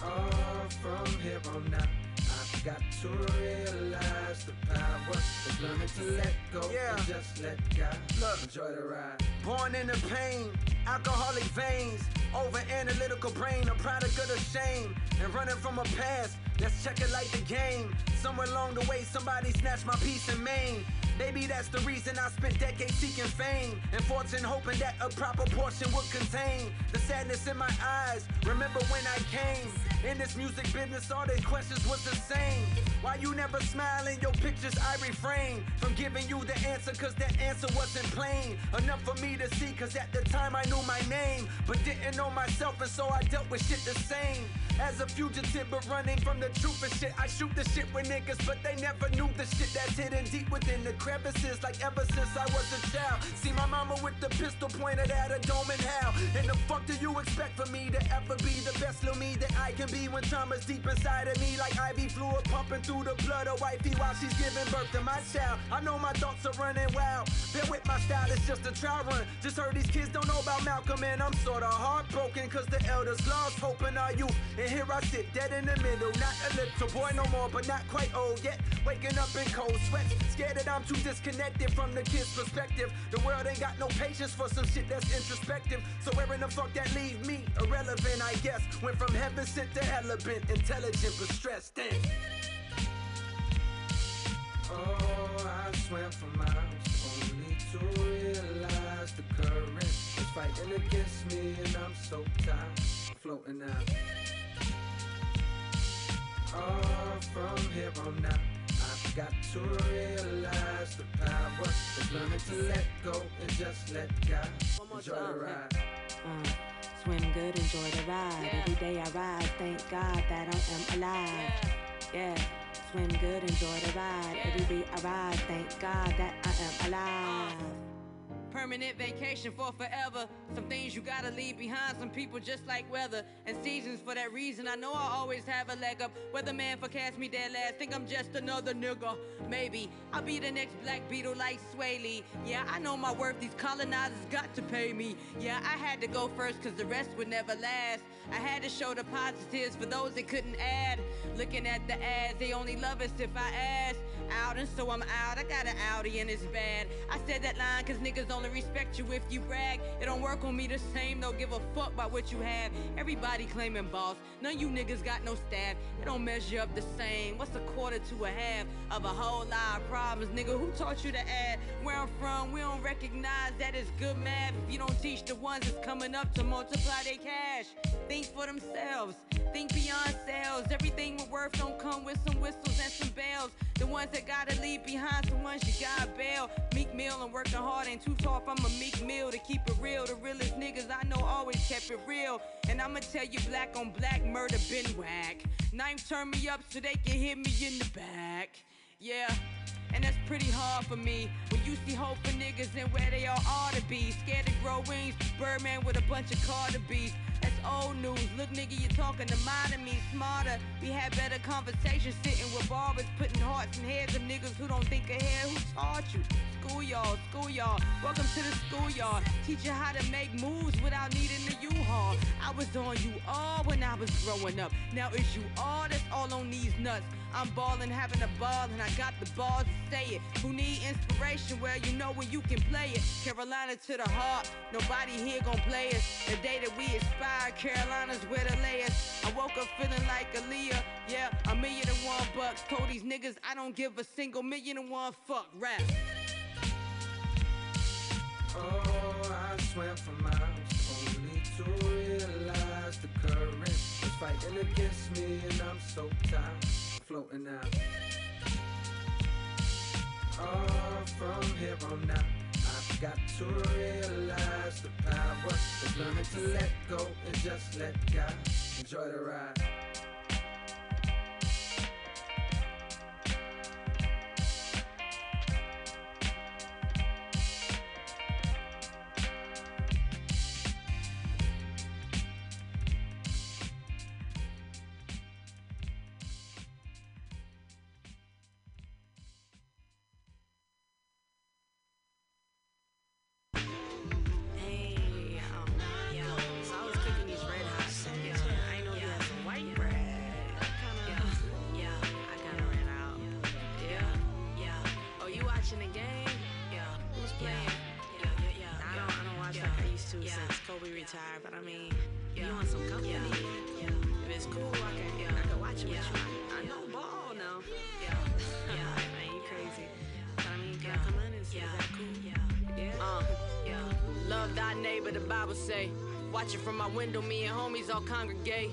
Oh, from here on out, I've got to realize the power of learning to let go and just let God enjoy the ride. Born in the pain, alcoholic veins, over analytical brain, a product of the shame, and running from a past. Let's check it like the game. Somewhere along the way, somebody snatched my peace in Maine. Maybe that's the reason I spent decades seeking fame and fortune, hoping that a proper portion would contain the sadness in my eyes. Remember when I came in this music business? All these questions was the same. Why you never smile in your pictures? I refrain from giving you the answer, cause that answer wasn't plain enough for me to see. Cause at the time I knew my name, but didn't know myself, and so I dealt with shit the same. As a fugitive, but running from the truth and shit. I shoot the shit with niggas, but they never knew the shit that's hidden deep within the crevices. Like ever since I was a child. See my mama with the pistol pointed at a dome and how. And the fuck do you expect for me to ever be the best little me that I can be when trauma's deep inside of me? Like IV fluid pumping through the blood of wifey while she's giving birth to my child. I know my thoughts are running wild. Bear with my style, it's just a trial run. Just heard these kids don't know about Malcolm, and I'm sorta heartbroken, cause the elders lost hope in our youth. And here I sit, dead in the middle. Not a little boy no more, but not quite old yet. Waking up in cold sweats, scared that I'm too disconnected from the kid's perspective. The world ain't got no patience for some shit that's introspective. So where in the fuck that leave me? Irrelevant, I guess. Went from heaven sent to hell, been intelligent but stressed. Damn. Oh, I swam for miles only to realize the current is fighting against me, and I'm so tired, floating out. Oh, from here on out, got to realize the power is learning to let go and just let God enjoy the ride. Uh, swim good, enjoy the ride. Every day I rise, thank God that I am alive. Yeah. Swim good, enjoy the ride. Every day I rise, thank God that I am alive. Permanent vacation for forever. Some things you gotta leave behind. Some people just like weather and seasons. For that reason, I know I always have a leg up. Weatherman forecast me dead last. Think I'm just another nigga. Maybe I'll be the next Black Beatle like Swae Lee. Yeah, I know my worth. These colonizers got to pay me. Yeah, I had to go first cause the rest would never last. I had to show the positives for those that couldn't add. Looking at the ads, they only love us if I ask. Out and so I'm out. I got an Audi and it's bad. I said that line cause niggas only respect you if you brag. It don't work on me the same, don't give a fuck about what you have. Everybody claiming boss. None of you niggas got no staff. It don't measure up the same. What's a quarter to a half of a whole lot of problems, nigga? Who taught you to add? Where I'm from, we don't recognize that it's good math. If you don't teach the ones that's coming up to multiply their cash, think for themselves. Think beyond sales. Everything with worth don't come with some whistles and some bells. The ones that gotta leave behind, some ones you gotta bail. Meek Mill and working hard ain't too tall from a meek mill to keep it real. The realest niggas I know always kept it real. And I'ma tell you, black on black murder been whack. Knife turn me up so they can hit me in the back. Yeah. And that's pretty hard for me. When you see hope for niggas and where they all ought to be. Scared to grow wings, Birdman with a bunch of Carter beats. That's old news. Look, nigga, you're talking to modern me, smarter. We had better conversations sitting with barbers, putting hearts in heads of niggas who don't think ahead. Who taught you? School y'all, school y'all. Welcome to the schoolyard. Teach you how to make moves without needing the U-Haul. I was on you all when I was growing up. Now it's you all that's all on these nuts. I'm ballin', having a ball, and I got the balls to say it. Who need inspiration? Well, you know when you can play it. Carolina to the heart, nobody here gon' play us. The day that we expire, Carolina's where to lay us. I woke up feeling like Aaliyah, yeah, a million and one bucks. Told these niggas I don't give a single million and one fuck rap. Oh, I swam for miles only to realize the current is fighting against me, and I'm so tired, floating out. Oh, from here on out, got to realize the power is learning to let go and just let God enjoy the ride. Say. Watching from my window, me and homies all congregate.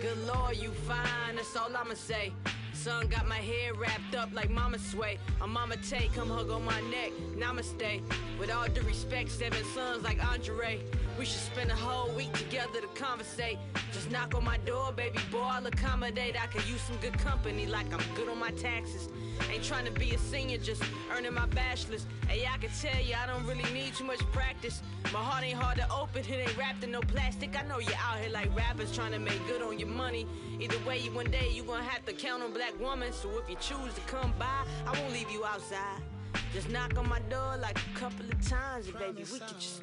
Good Lord, you fine, that's all I'ma say. Son got my hair wrapped up like mama sway. A mama take, come hug on my neck, namaste. With all due respect, seven sons like Andre. We should spend a whole week together to conversate. Just knock on my door, baby boy, I'll accommodate. I could use some good company, like I'm good on my taxes. Ain't trying to be a senior, just earning my bachelor's. Hey, I can tell you, I don't really need too much practice. My heart ain't hard to open, it ain't wrapped in no plastic. I know you're out here like rappers trying to make good on your money. Either way, you one day you gonna have to count on black women. So if you choose to come by, I won't leave you outside. Just knock on my door like a couple of times, and baby, we can just.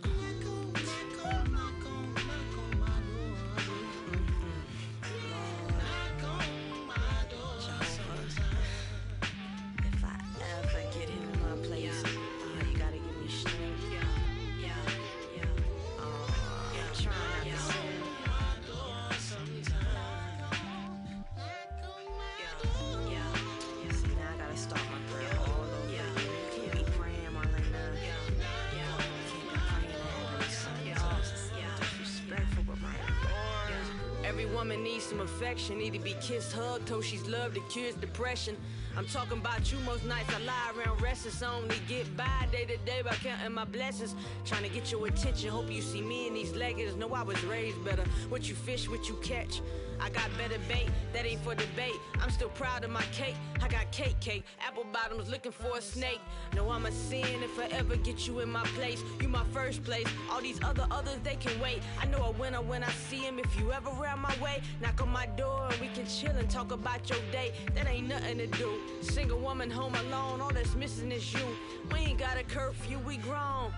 Affection, need to be kissed, hugged, told she's loved, it cures depression. I'm talking about you most nights I lie around restless, I only get by day to day by counting my blessings. Trying to get your attention, hope you see me in these leggings. Know I was raised better. What you fish, what you catch. I got better bait, that ain't for debate. I'm still proud of my cake. I got cake cake, apple bottoms looking for a snake. No, I'm a sin if I ever get you in my place. You my first place. All these other others, they can wait. I know a winner when I see him. If you ever round my way, knock on my door and we can chill and talk about your day. That ain't nothing to do. Single woman home alone, all that's missing is you. We ain't got a curfew, we grown.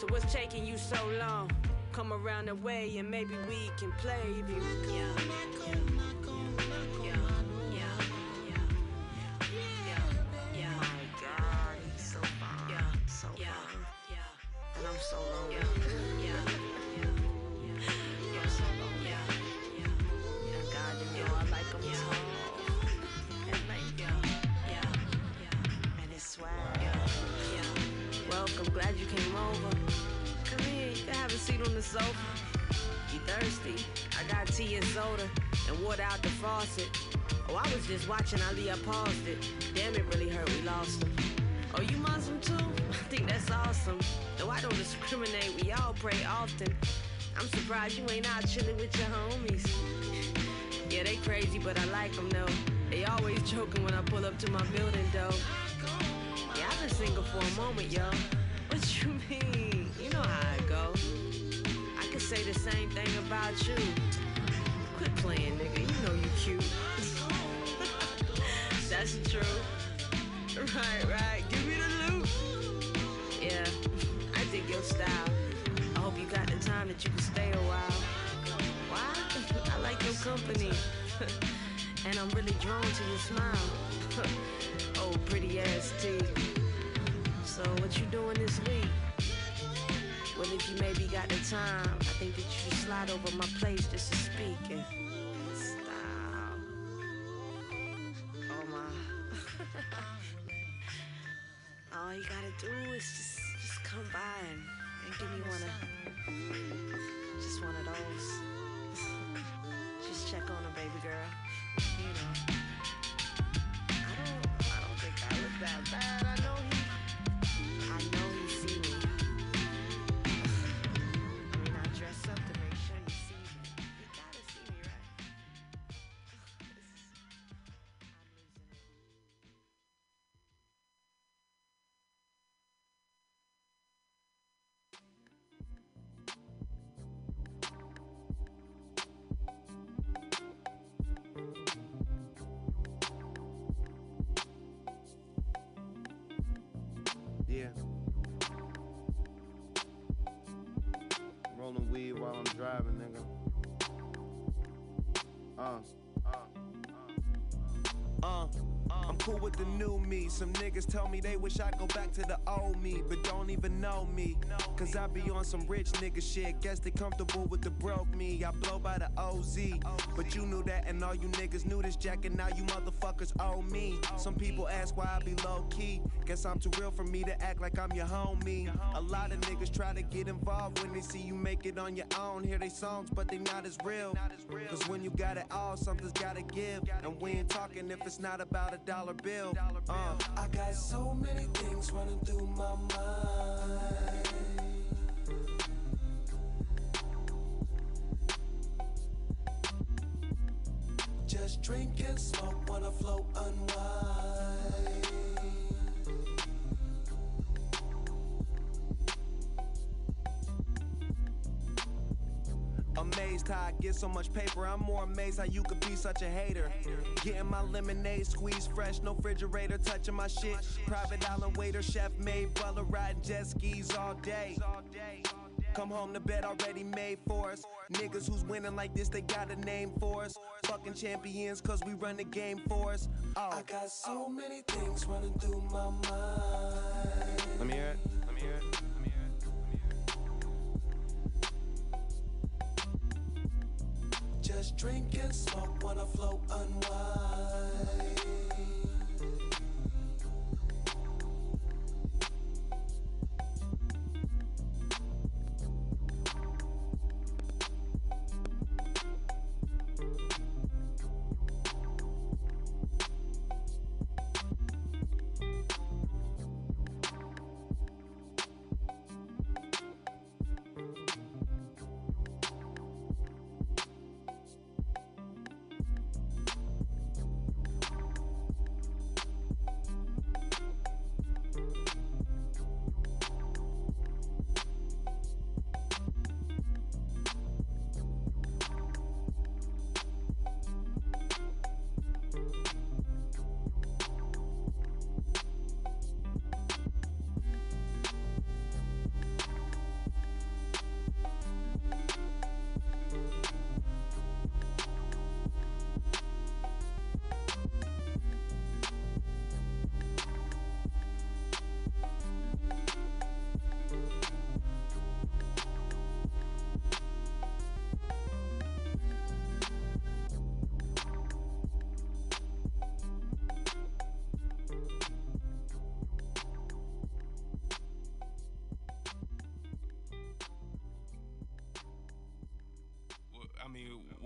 So what's taking you so long? Come around the way and maybe we can play if you. Yeah. Yeah. Yeah. Yeah. Yeah. My God, he's so fine. Yeah. And soda and water out the faucet. Oh, I was just watching Ali, I paused it. Damn, it really hurt, we lost him. Oh, you Muslim too? I think that's awesome. Though I don't discriminate, we all pray often. I'm surprised you ain't out chilling with your homies. Yeah, they crazy, but I like them though. They always joking when I pull up to my building though. Yeah, I've been single for a moment, yo. What you mean? You know how it go. I could say the same thing about you. Playing, nigga. You know you cute. That's true. Right, right. Give me the loot. Yeah, I dig your style. I hope you got the time that you can stay a while. Why? I like your company. and I'm really drawn to your smile. oh, pretty ass teeth. So what you doing this week? Well, if you maybe got the time, I think that you should slide over my place just to speak and All you gotta do is just just come by and, and give me one of just one of those. just check on her, baby girl. You know. Some tell me they wish I'd go back to the old me, but don't even know me. Cause I be on some rich nigga shit. Guess they comfortable with the broke me. I blow by the OZ. But you knew that, and all you niggas knew this jack, and now you motherfuckers owe me. Some people ask why I be low key. Guess I'm too real for me to act like I'm your homie. A lot of niggas try to get involved when they see you make it on your own. Hear they songs, but they not as real. Cause when you got it all, something's gotta give. And we ain't talking if it's not about a dollar bill. Uh. I got so many things running through my mind. Just drink and smoke, wanna float, unwind. Amazed how I get so much paper. I'm more amazed how you could be such a hater. Getting my lemonade squeezed fresh, no refrigerator, touching my shit. Private island waiter, chef made, butler riding jet skis all day. Come home to bed already made for us. Niggas who's winning like this, they got a name for us. Fucking champions, cause we run the game for us. Oh. I got so many things running through my mind. Let me hear it. Let me hear it. Drink and smoke, wanna float, unwind.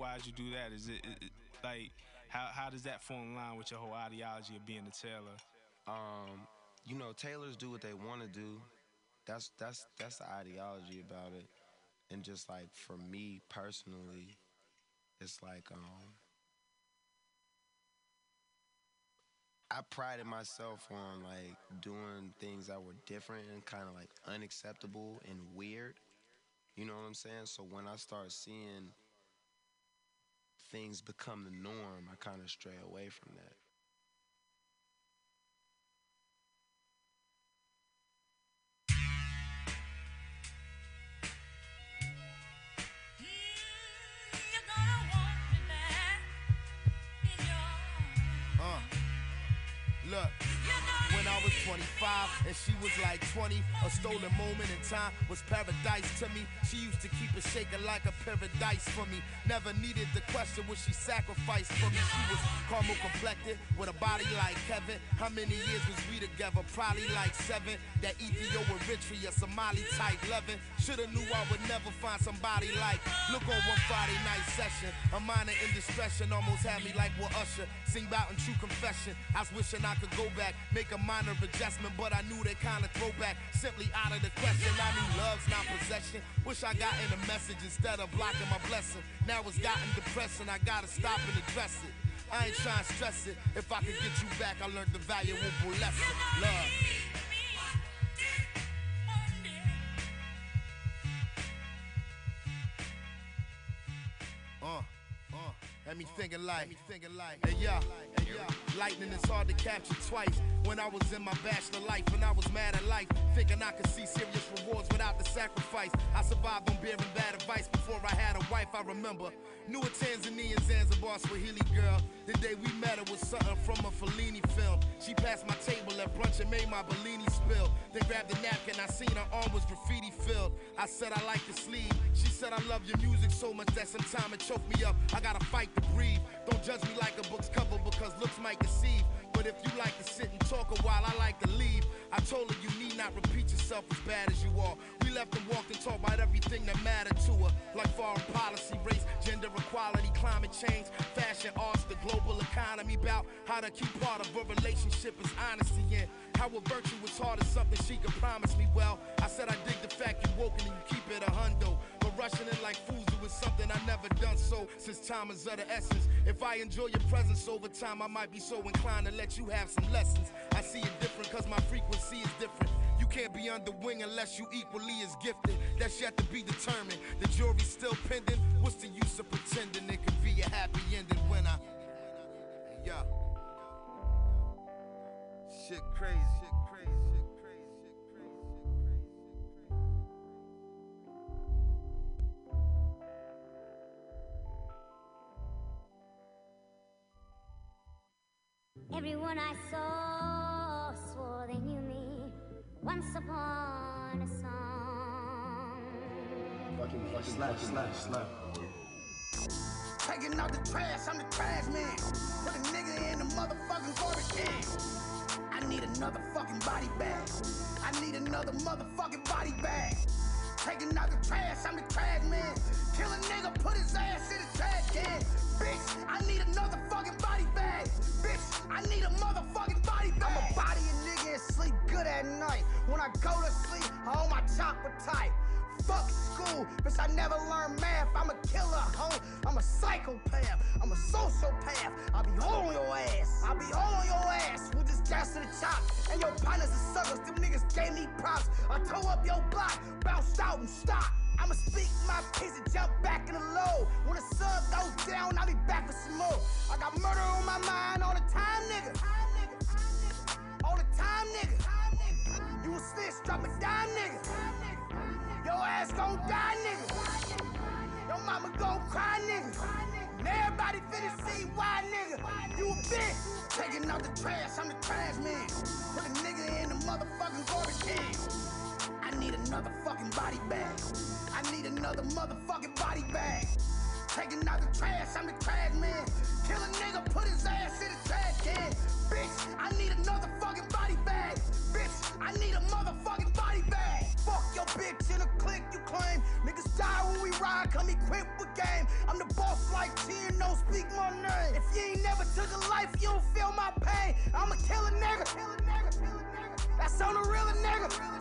Why'd you do that? Is it, it, it- like how how does that fall in line with your whole ideology of being a tailor? Um, you know, tailors do what they want to do. That's that's that's the ideology about it. And just like for me personally, it's like um I prided myself on like doing things that were different and kind of like unacceptable and weird. You know what I'm saying? So when I start seeing things become the norm, I kind of stray away from that. And she was like 20, a stolen moment in time was paradise to me. She used to keep it shaking like a paradise for me. Never needed the question what she sacrificed for me. She was caramel complected with a body like Kevin. How many years was we together? Probably like seven. That Ethiopia Eritrea Somali type loving. Shoulda knew I would never find somebody like. Look on one Friday night session. A minor indiscretion almost had me like what Usher. Sing about in true confession. I was wishing I could go back, make a minor adjustment, but I knew they kinda throwback. Simply out of the question. I knew love's not possession. Wish I got in a message instead of blocking my blessing. Now it's gotten depressing. I gotta stop and address it. I ain't trying to stress it. If I could get you back, I learned the valuable lesson. Love. Uh, uh, had me thinking like, me thinking like, hey yeah, hey yeah. Lightning is hard to capture twice. When I was in my bachelor life when I was mad at life, thinking I could see serious rewards without the sacrifice. I survived on beer and bad advice before I had a wife. I remember knew a Tanzanian Zanzibar Swahili girl. The day we met her was something from a Fellini film. She passed my table at brunch and made my Bellini spill. Then grabbed a napkin. I seen her arm was graffiti filled. I said I like the sleeve. She said I love your music so much that sometimes it choked me up. I gotta fight to breathe. Don't judge me like a book's cover because looks might deceive. But if you like to sit and talk a while, I like to leave. I told her you need not repeat yourself as bad as you are. We left and walked and talked about everything that mattered to her, like foreign policy, race, gender equality, climate change, fashion, arts, the global economy, about how to keep part of a relationship is honesty and how a virtue was hard is something she could promise me. Well, I said I dig the fact you woke and you keep it a hundo. Rushing in like fools is something I never done so since time is of the essence. If I enjoy your presence over time, I might be so inclined to let you have some lessons. I see it different cause my frequency is different. You can't be under wing unless you equally as gifted. That's yet to be determined. The jury's still pending. What's the use of pretending it could be a happy ending when I. Yeah. Shit crazy. Everyone I saw swore they knew me once upon a song. Fucking, fucking, slap, slap, slap. Taking out the trash, I'm the trash man. Put a nigga in the motherfucking garbage can. I need another fucking body bag. I need another motherfucking body bag. Taking out the trash, I'm the trash man. Kill a nigga, put his ass in the trash can. Bitch, I need another fucking body bag. Bitch, I need a motherfucking body bag. I'ma body a nigga and sleep good at night. When I go to sleep, I hold my chopper tight. Fuck school, bitch, I never learned math. I'm a killer, hoe. I'm a psychopath. I'm a sociopath. I'll be on your ass. I'll be on your ass with this gas to the chop. And your partners are suckers. Them niggas gave me props. I tore up your block, bounced out and stopped. I'ma speak my piece and jump back in the low. When the sun goes down, I'll be back for some more. I got murder on my mind all the time, nigga. All the time, nigga. You a snitch, drop a dime, nigga. Your ass gon' die, nigga. Your mama gon' cry, nigga. And everybody finna see why, nigga. You a bitch. Taking out the trash, I'm the trash man. Put a nigga in the motherfucking garbage can. I need another fucking body bag. I need another motherfucking body bag. Taking out the trash, I'm the trash man. Kill a nigga, put his ass in the trash can. Bitch, I need another fucking body bag. Bitch, I need a motherfucking body bag. Fuck your bitch in a click you claim. Niggas die when we ride, come equipped with game. I'm the boss like T no speak my name. If you ain't never took a life, you don't feel my pain. I'ma kill a nigga. kill That's on the real nigga.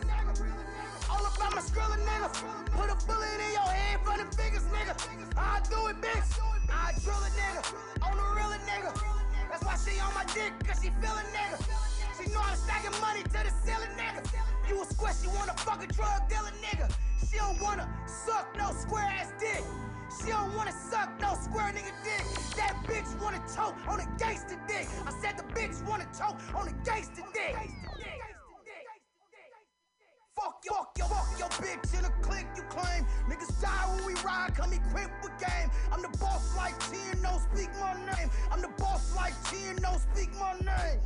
All about my skrilla nigga. Put a bullet in your head for the biggest nigga. I do it, bitch. I drill a nigga. On the real nigga. That's why she on my dick, cause she feel a nigga. She know I'm stacking money to the ceiling, nigga. You a square, she wanna fuck a drug dealer, nigga. She don't wanna suck no square ass dick. She don't wanna suck no square nigga dick. That bitch wanna choke on a gangster dick. I said the bitch wanna choke on a gangster dick. Fuck your, fuck your, fuck your bitch in a click you claim. Niggas die when we ride, come equipped with game. I'm the boss like T and no speak my name. I'm the boss like T and no speak my name.